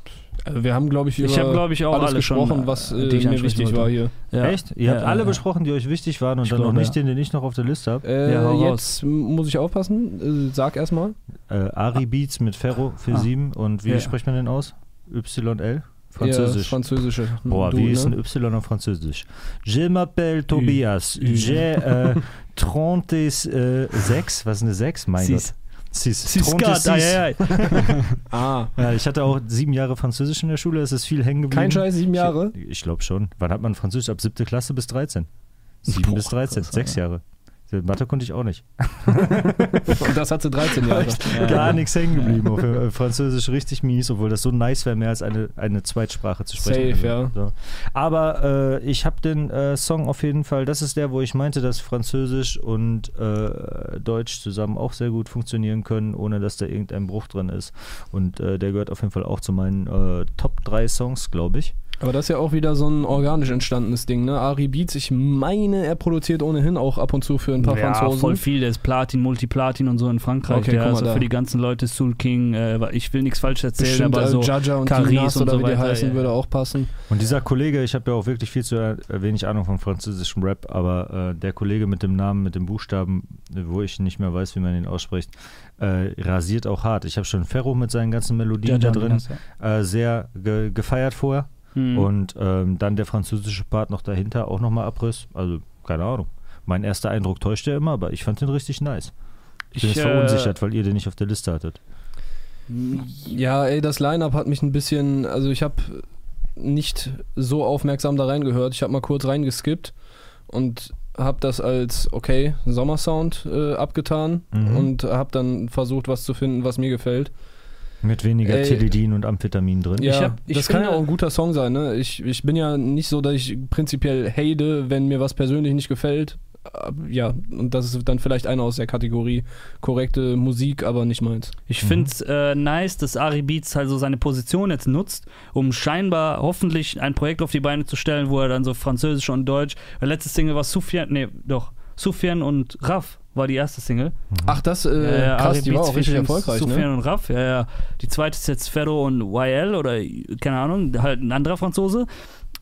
Also wir haben, glaube ich, über Ich hab, glaub ich, auch alles alle schon, gesprochen, äh, was die äh, ich mir wichtig wollte. war hier. ja. echt? Ihr habt Ja, alle ja. besprochen, die euch wichtig waren und Ich dann noch glaub, nicht ja. den, den ich noch auf der Liste habe. Äh, Ja, jetzt muss ich aufpassen. Äh, sag erstmal. Äh, Ari Beats mit Ferro für Ah. 7 und wie Ja. spricht man den aus? YL? Ja, Französisch. Französische. Boah, Du, wie ist ne? ein Y auf Französisch? Je m'appelle Tobias. J'ai äh, 36. Was ist eine 6? Mein. Gott. Grad, 36. ei, ei, ei. Ah, Ja, ich hatte auch sieben Jahre Französisch in der Schule, es ist viel hängen geblieben. kein Scheiß, sieben Jahre. Ich, ich glaube schon. Wann hat man Französisch? Ab siebte Klasse bis 13. Sieben Boah, bis 13, krass, sechs Jahre. Mathe konnte ich auch nicht. Und das hatte 13 Jahre. Ja. Gar nichts hängen geblieben. Auf äh, Französisch richtig mies, obwohl das so nice wäre, mehr als eine, eine Zweitsprache zu sprechen. Safe, ja. So. Aber äh, ich habe den äh, Song auf jeden Fall, das ist der, wo ich meinte, dass Französisch und äh, Deutsch zusammen auch sehr gut funktionieren können, ohne dass da irgendein Bruch drin ist. Und äh, der gehört auf jeden Fall auch zu meinen äh, Top 3 Songs, glaube ich. Aber das ist ja auch wieder so ein organisch entstandenes Ding, ne? Ari Beats, ich meine, er produziert ohnehin auch ab und zu für ein paar ja, Franzosen. voll viel. Der ist Platin, Multiplatin und so in Frankreich. Okay, der da. für die ganzen Leute Soul King. Äh, ich will nichts falsch erzählen, Bestimmt, aber äh, so. Jaja und Caris Tinas und oder so wie die weiter, heißen, ja, würde auch passen. Und dieser Kollege, ich habe ja auch wirklich viel zu äh, wenig Ahnung von französischem Rap, aber äh, der Kollege mit dem Namen, mit dem Buchstaben, wo ich nicht mehr weiß, wie man ihn ausspricht, äh, rasiert auch hart. Ich habe schon Ferro mit seinen ganzen Melodien Jaja da drin Tinas, ja. äh, sehr ge gefeiert vorher. Mhm. Und ähm, dann der französische Part noch dahinter, auch nochmal Abriss. Also, keine Ahnung. Mein erster Eindruck täuscht ja immer, aber ich fand den richtig nice. Ich bin Ich, jetzt äh, verunsichert, weil ihr den nicht auf der Liste hattet. Ja, ey, das Line-Up hat mich ein bisschen, also ich habe nicht so aufmerksam da reingehört. Ich habe mal kurz reingeskippt und habe das als, okay, Sommersound äh, abgetan Mhm. und habe dann versucht, was zu finden, was mir gefällt. Mit weniger Ey. Teledin und Amphetamin drin. Ja, Ich hab- ich das kann ja auch ein guter Song sein. Ne? Ich, ich bin ja nicht so, dass ich prinzipiell hate, wenn mir was persönlich nicht gefällt. Ab- Ja, und das ist dann vielleicht einer aus der Kategorie korrekte Musik, aber nicht meins. Ich Mhm. finde es äh, nice, dass Ari Beats halt so seine Position jetzt nutzt, um scheinbar hoffentlich ein Projekt auf die Beine zu stellen, wo er dann so Französisch und Deutsch. Der letzte Single war Sufjan, nee, doch, Sufjan und Raff war die erste Single. Ach, das, äh, Ja, krass, Ari die war auch richtig erfolgreich, Sufjan ne? und Raff, ja, ja. Die zweite ist jetzt Ferro und YL oder keine Ahnung, halt ein anderer Franzose.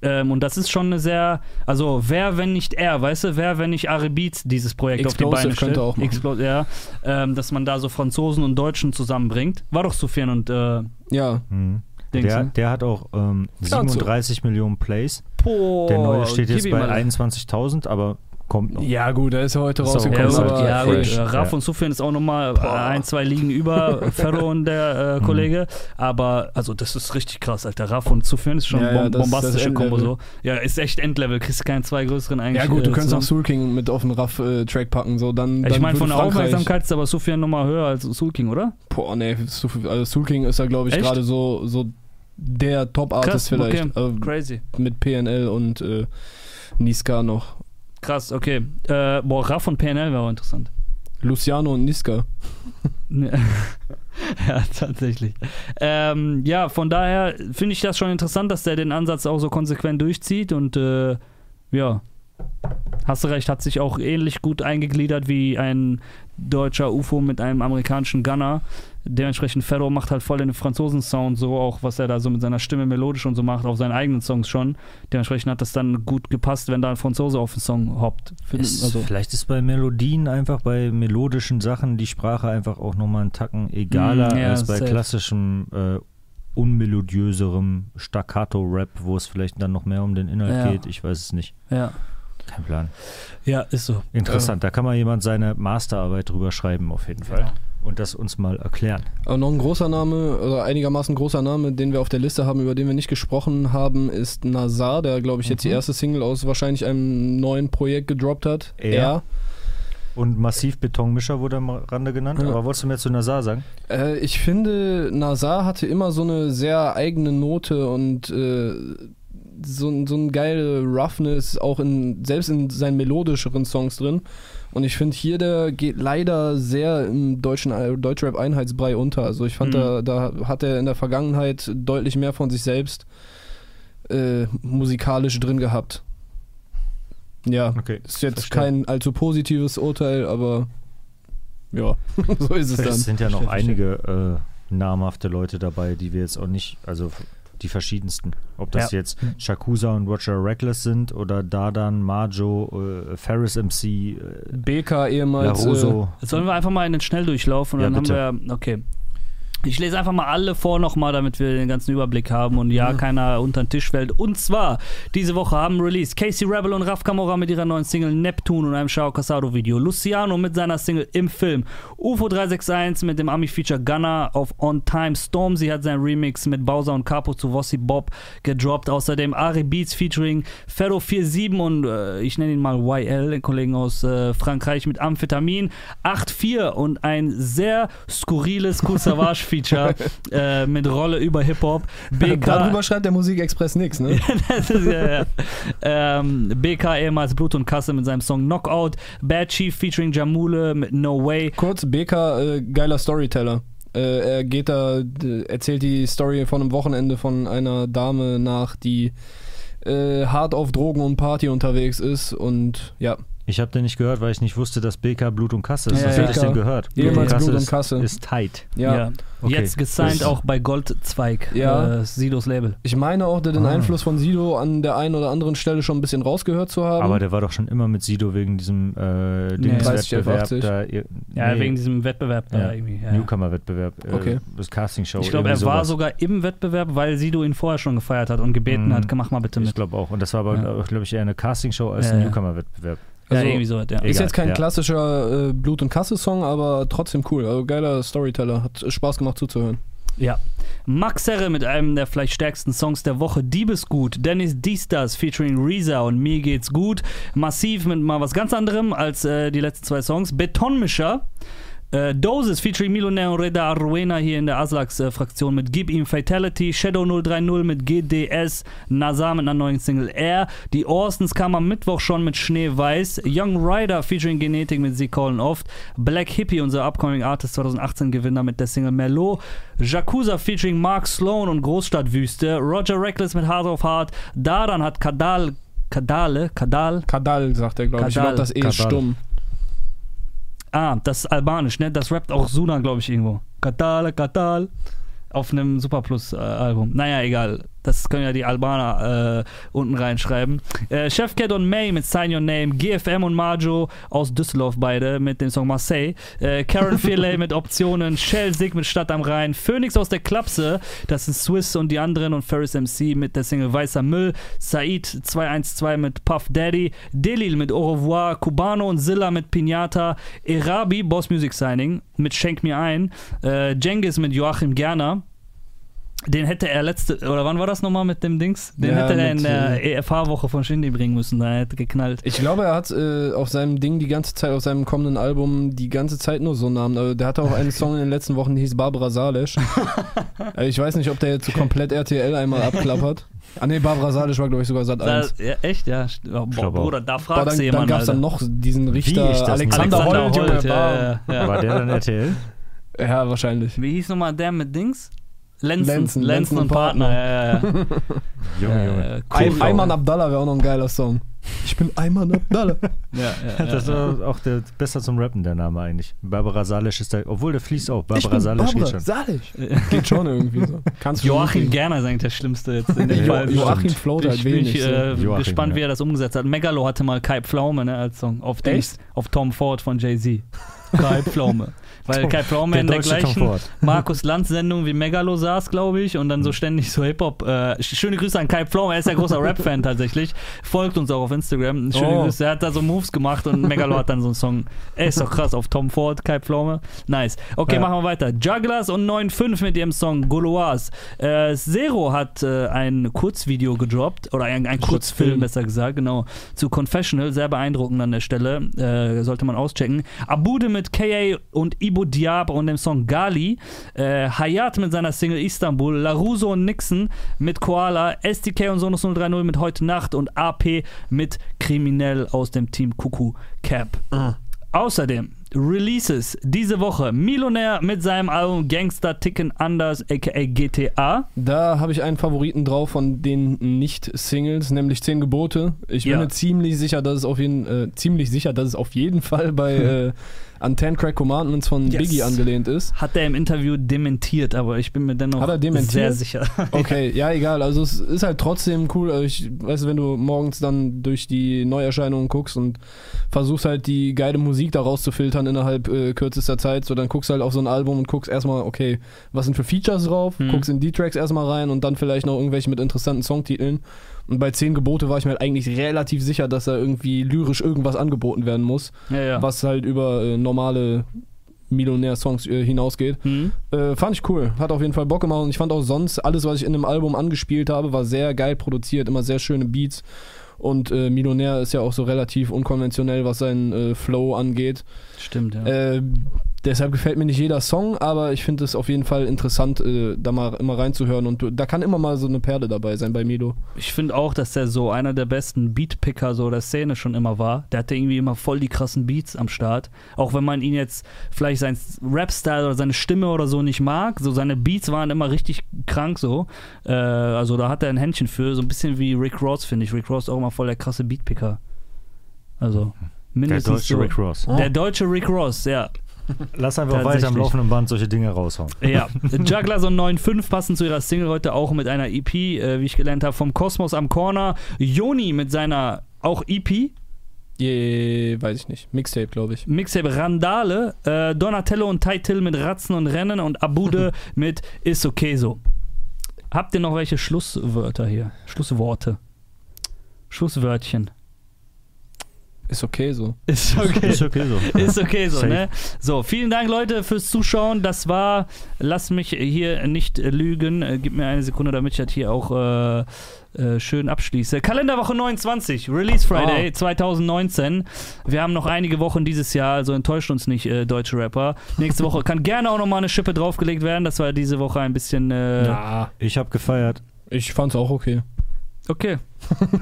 Ähm, und das ist schon eine sehr, also wer, wenn nicht er, weißt du, wer, wenn nicht Ari Beats dieses Projekt auf die Explosive Beine stellt. könnte auch machen. Explo ja, ähm, dass man da so Franzosen und Deutschen zusammenbringt. War doch Sufjan und äh, Ja, Mhm. Der, ne? der hat auch ähm, Ganz so. 37 Millionen Plays. Boah, Der neue steht jetzt bei mal. 21.000, aber kommt noch. ja gut, der ist ja heute Ja, rausgekommen, Kommt gut, halt ja, aber gut. Äh, Raff Ja. und Sufjan ist auch nochmal Boah. ein, zwei Ligen über Ferro und der äh, Mhm. Kollege. Aber, also, das ist richtig krass, Alter. Raff und Sufjan ist schon Ja, ja, bom das- bombastische Kombo so. Ja, ist echt Endlevel. Kriegst keine zwei größeren eigentlich. ja gut, du äh, könntest auch zusammen. Soul King mit auf den Raff-Track packen, so dann. Ich dann meine, von der Aufmerksamkeit ist aber Sufjan nochmal höher als Soul King, oder? Boah, nee, also Soul King ist ja, glaube ich, gerade so, so der Top-Artist vielleicht. okay. Also Crazy. mit PNL und äh, Niska noch. Krass, okay. Äh, boah, Raff und PNL wäre auch interessant. Luciano und Niska. ja, tatsächlich. Ähm, ja, von daher finde ich das schon interessant, dass der den Ansatz auch so konsequent durchzieht und äh, ja, Hast du recht, hat sich auch ähnlich gut eingegliedert wie ein deutscher UFO mit einem amerikanischen Gunner. Dementsprechend Ferro macht halt voll den Franzosen-Sound, so auch, was er da so mit seiner Stimme melodisch und so macht, auf seinen eigenen Songs schon. Dementsprechend hat das dann gut gepasst, wenn da ein Franzose auf den Song hoppt. Ist, also, Vielleicht ist bei Melodien einfach bei melodischen Sachen die Sprache einfach auch nochmal einen Tacken egaler Mm, ja, als bei safe. klassischem, äh, unmelodiöserem Staccato-Rap, wo es vielleicht dann noch mehr um den Inhalt Ja. geht. Ich weiß es nicht. ja. Kein Plan. ja, ist so. Interessant. Da kann mal jemand seine Masterarbeit drüber schreiben, auf jeden Fall. Ja. Und das uns mal erklären. Aber noch ein großer Name, oder einigermaßen großer Name, den wir auf der Liste haben, über den wir nicht gesprochen haben, ist Nazar, der, glaube ich, jetzt die Mhm. erste Single aus wahrscheinlich einem neuen Projekt gedroppt hat. Er. Und massiv Betonmischer wurde am Rande genannt. Ja. Aber wolltest du mehr zu Nazar sagen? Äh, ich finde, Nazar hatte immer so eine sehr eigene Note und äh, so, ein- so eine geile Roughness, auch in, selbst in seinen melodischeren Songs drin. Und ich finde hier, der geht leider sehr im deutschen äh, Deutschrap-Einheitsbrei unter. Also ich fand, Mhm. da, da hat er in der Vergangenheit deutlich mehr von sich selbst äh, musikalisch drin gehabt. Ja, Okay. ist jetzt verstehe. kein allzu positives Urteil, aber ja, so ist es dann. Es sind ja noch Verstehe, einige äh, namhafte Leute dabei, die wir jetzt auch nicht, also die verschiedensten. Ob das Ja. jetzt Shakusa und Roger Reckless sind oder Dadan, Majo, äh, Ferris MC, äh, BK ehemals. Jetzt sollen wir einfach mal in den Schnelldurchlauf und Ja, dann bitte. haben wir, okay. Ich lese einfach mal alle vor nochmal, damit wir den ganzen Überblick haben und ja, Mhm. keiner unter den Tisch fällt. Und zwar, diese Woche haben released Casey Rebel und Raf Camora mit ihrer neuen Single Neptune und einem Shao Casado Video. Luciano mit seiner Single Im Film. UFO 361 mit dem Ami-Feature Gunner auf On Time. Stormzy hat sein Remix mit Bowser und Capo zu Vossi Bob gedroppt. Außerdem Ari Beats featuring Ferro 47 und äh, ich nenne ihn mal YL, den Kollegen aus äh, Frankreich mit Amphetamin. 8-4 und ein sehr skurriles Cool Savage Feature äh, mit Rolle über Hip-Hop. Darüber schreibt der Musikexpress nichts, ne? ist, ja, ja. Ähm, BK ehemals Blut und Kasse mit seinem Song Knockout. Bad Chief featuring Jamule mit No Way. Kurz, BK, äh, geiler Storyteller. Äh, er geht da, d- erzählt die Story von einem Wochenende von einer Dame nach, die äh, hart auf Drogen und Party unterwegs ist und ja, Ich habe den nicht gehört, weil ich nicht wusste, dass BK Blut und Kasse ist. Ja, Sonst ja. hätte ich den gehört. Blut und ist, Kasse. ist tight. ja. Okay. Jetzt gesigned auch bei Goldzweig, Ja. äh, Sidos Label. Ich meine auch, den Ah. Einfluss von Sido an der einen oder anderen Stelle schon ein bisschen rausgehört zu haben. Aber der war doch schon immer mit Sido wegen diesem äh, Nee. Dingswettbewerb 30, da. ihr- Ja, nee, wegen diesem Wettbewerb da Ja. irgendwie. Ja. Newcomer-Wettbewerb. Äh, Okay. Das Castingshow. Ich glaube, er irgendwie war sowas. sogar im Wettbewerb, weil Sido ihn vorher schon gefeiert hat und gebeten Mhm. hat, mach mal bitte Ich mit. glaube auch. Und das war aber, Ja. glaube ich, eher eine Castingshow als Ja, ein ja. Newcomer-Wettbewerb. ja, Also, irgendwie so, ja. Ist jetzt kein ja. klassischer äh, Blut- und Kasse-Song, aber trotzdem cool. Also geiler Storyteller. Hat Spaß gemacht zuzuhören. Ja. Max Serre mit einem der vielleicht stärksten Songs der Woche, Diebesgut. Dennis Diestas featuring Reza und Mir geht's gut. Massiv mit mal was ganz anderem als äh, die letzten zwei Songs. Betonmischer. Äh, Doses featuring Millionär und Reda Arruena hier in der Aslax-Fraktion mit Gib ihm Fatality, Shadow 030 mit GDS, Nazar mit einer neuen Single Air, die Orsons kam am Mittwoch schon mit Schneeweiß, Young Rider featuring Genetik mit Sie Callen Oft, Black Hippie, unser Upcoming Artist 2018 Gewinner mit der Single Merlot, Jakuza featuring Mark Sloan und Großstadtwüste, Roger Reckless mit Heart of Heart, Daran hat Kadal, Kadale, Kadal, Kadal, sagt er, glaube ich. Ich glaube, das E ist Kadal. stumm. Ah, das ist albanisch, ne? Das rappt auch Sunan, glaube ich, irgendwo. Katal, Katal. Auf einem Superplus-Album. naja, egal. Das können ja die Albaner äh, unten reinschreiben. Äh, Chefcat und May mit Sign Your Name. GFM und Majo aus Düsseldorf beide mit dem Song Marseille. Äh, Karen Fearley mit Optionen. Shell Sig mit Stadt am Rhein. Phoenix aus der Klapse. Das sind Swiss und die anderen. Und Ferris MC mit der Single Weißer Müll. Said 212 mit Puff Daddy. Delil mit Au revoir. Cubano und Zilla mit Pinata. Erabi, Boss Music Signing mit Schenk mir ein. Äh, Jengis mit Joachim Gerner. Den hätte er letzte, oder wann war das nochmal mit dem Dings? Den Ja, hätte er in der EFH-Woche von Shindy bringen müssen, da hätte geknallt. Ich glaube, er hat äh, auf seinem Ding die ganze Zeit, auf seinem kommenden Album die ganze Zeit nur so einen Namen. Also der hatte auch einen Song in den letzten Wochen, der hieß Barbara Salisch. also ich weiß nicht, ob der jetzt so komplett RTL einmal abklappert. Ah ne, Barbara Salisch war glaube ich sogar Sat Da, 1. ja, echt, ja. Oh, boah. Bruder, da Boah, fragst dann du dann jemanden. gab es dann noch diesen Richter das Alexander, Holt. Junge, ja, ja. War der dann RTL? Ja, wahrscheinlich. Wie hieß nochmal der mit Dings? Lenzen, Lenzen, Lenzen, und und Partner. Partner. Ja, ja, ja. Junge, Junge. Äh, Ein, cool. Ayman Abdallah wäre auch noch ein geiler Song. Ich bin Ayman Abdallah. Ja, ja, Das ist auch der, besser zum Rappen, der Name eigentlich. Barbara Salisch ist da, obwohl der fließt auch. Ich Barbara bin Salisch geht Barbara schon. Salisch. Geht schon irgendwie so. Kannst Joachim Gerner ist eigentlich der Schlimmste jetzt in dem Jo Fall. Joachim float halt Ich bin wenig. ich, so. äh, Joachim, gespannt, ja. wie er das umgesetzt hat. Megalo hatte mal Kai Pflaume ne, als Song auf Dings, auf Tom Ford von Jay-Z. Kai Pflaume. Weil Kai Pflaume in der gleichen. Markus Lanz-Sendung wie Megalo saß, glaube ich, und dann so ständig so Hip-Hop. Äh, schöne Grüße an Kai Pflaume, er ist ja großer Rap-Fan tatsächlich. Folgt uns auch auf Instagram. Schöne Oh. Grüße. Er hat da so Moves gemacht und Megalo hat dann so einen Song. Ey, ist doch krass, auf Tom Ford, Kai Pflaume. Nice. Okay, Ja. machen wir weiter. Jugglers und 9.5 mit ihrem Song Gauloise. Äh, Zero hat äh, ein Kurzvideo gedroppt, oder ein, ein Kurzfilm, Kurzfilm. besser gesagt, genau, zu Confessional. Sehr beeindruckend an der Stelle. Äh, sollte man auschecken. Abude mit KA und Ibo Diab und dem Song Gali. Äh, Hayat mit seiner Single Istanbul. Laruso und Nixon mit Koala. SDK und Sonus 030 mit Heute Nacht und AP mit Kriminell aus dem Team Kuku Cap. Außerdem Releases diese Woche. Millionär mit seinem Album Gangster Ticken Anders aka GTA. Da habe ich einen Favoriten drauf von den Nicht-Singles, nämlich 10 Gebote. Ich bin Ja. mir ziemlich sicher, dass es auf jeden äh, ziemlich sicher, dass es auf jeden Fall bei äh, an 10 Crack Commandments von Yes. Biggie angelehnt ist. Hat er im Interview dementiert, aber ich bin mir dennoch sehr sicher. Okay, ja, egal. Also es ist halt trotzdem cool. Also ich weiß, wenn du morgens dann durch die Neuerscheinungen guckst und versuchst halt die geile Musik da rauszufiltern innerhalb äh, kürzester Zeit, so dann guckst du halt auf so ein Album und guckst erstmal, okay, was sind für Features drauf, Mhm. guckst in die Tracks erstmal rein und dann vielleicht noch irgendwelche mit interessanten Songtiteln. Und bei 10 Gebote war ich mir halt eigentlich relativ sicher, dass da irgendwie lyrisch irgendwas angeboten werden muss, ja, ja. was halt über äh, normale Millionär-Songs äh, hinausgeht. Hm? Äh, fand ich cool. Hat auf jeden Fall Bock gemacht und ich fand auch sonst, alles, was ich in dem Album angespielt habe, war sehr geil produziert, immer sehr schöne Beats. Und äh, Millionär ist ja auch so relativ unkonventionell, was seinen äh, Flow angeht. Stimmt, ja. Äh, deshalb gefällt mir nicht jeder Song, aber ich finde es auf jeden Fall interessant, äh, da mal immer reinzuhören. Und du, da kann immer mal so eine Perle dabei sein bei Milo. Ich finde auch, dass der so einer der besten Beatpicker so der Szene schon immer war. Der hatte irgendwie immer voll die krassen Beats am Start. Auch wenn man ihn jetzt vielleicht sein Rap-Style oder seine Stimme oder so nicht mag, so seine Beats waren immer richtig krank so. Äh, also da hat er ein Händchen für, so ein bisschen wie Rick Ross, finde ich. Rick Ross ist auch immer voll der krasse Beatpicker. Also Der mindestens deutsche so. Rick Ross. Der deutsche Rick Ross, ja. Lass einfach weiter am laufenden Band solche Dinge raushauen. Ja, Juggler so 9.5 passen zu ihrer Single heute auch mit einer EP, äh, wie ich gelernt habe, vom Kosmos am Corner. Joni mit seiner auch EP, Je, weiß ich nicht. Mixtape, glaube ich. Mixtape Randale, äh, Donatello und Taitil mit Ratzen und Rennen und Abude mit Ist okay so. Habt ihr noch welche Schlusswörter hier? Schlussworte? Schlusswörtchen. Ist okay so. Ist okay. Ist okay so. Ist okay so, ne? So, vielen Dank, Leute, fürs Zuschauen. Das war, lass mich hier nicht lügen. Äh, gib mir eine Sekunde, damit ich das hier auch äh, äh, schön abschließe. Kalenderwoche 29, Release Friday Oh. 2019. Wir haben noch einige Wochen dieses Jahr, also enttäuscht uns nicht, äh, deutsche Rapper. Nächste Woche kann gerne auch nochmal eine Schippe draufgelegt werden. Das war diese Woche ein bisschen. Äh, Ja, Ich habe gefeiert. ich fand's auch okay. Okay.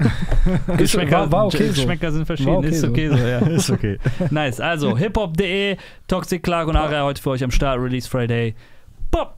Geschmäcker, war, war okay so. Geschmäcker sind verschieden. Okay ist so. okay so, ja. Ist okay. Nice. Also, hiphop.de, Toxic Clark und Aria heute für euch am Start. Release Friday. Pop!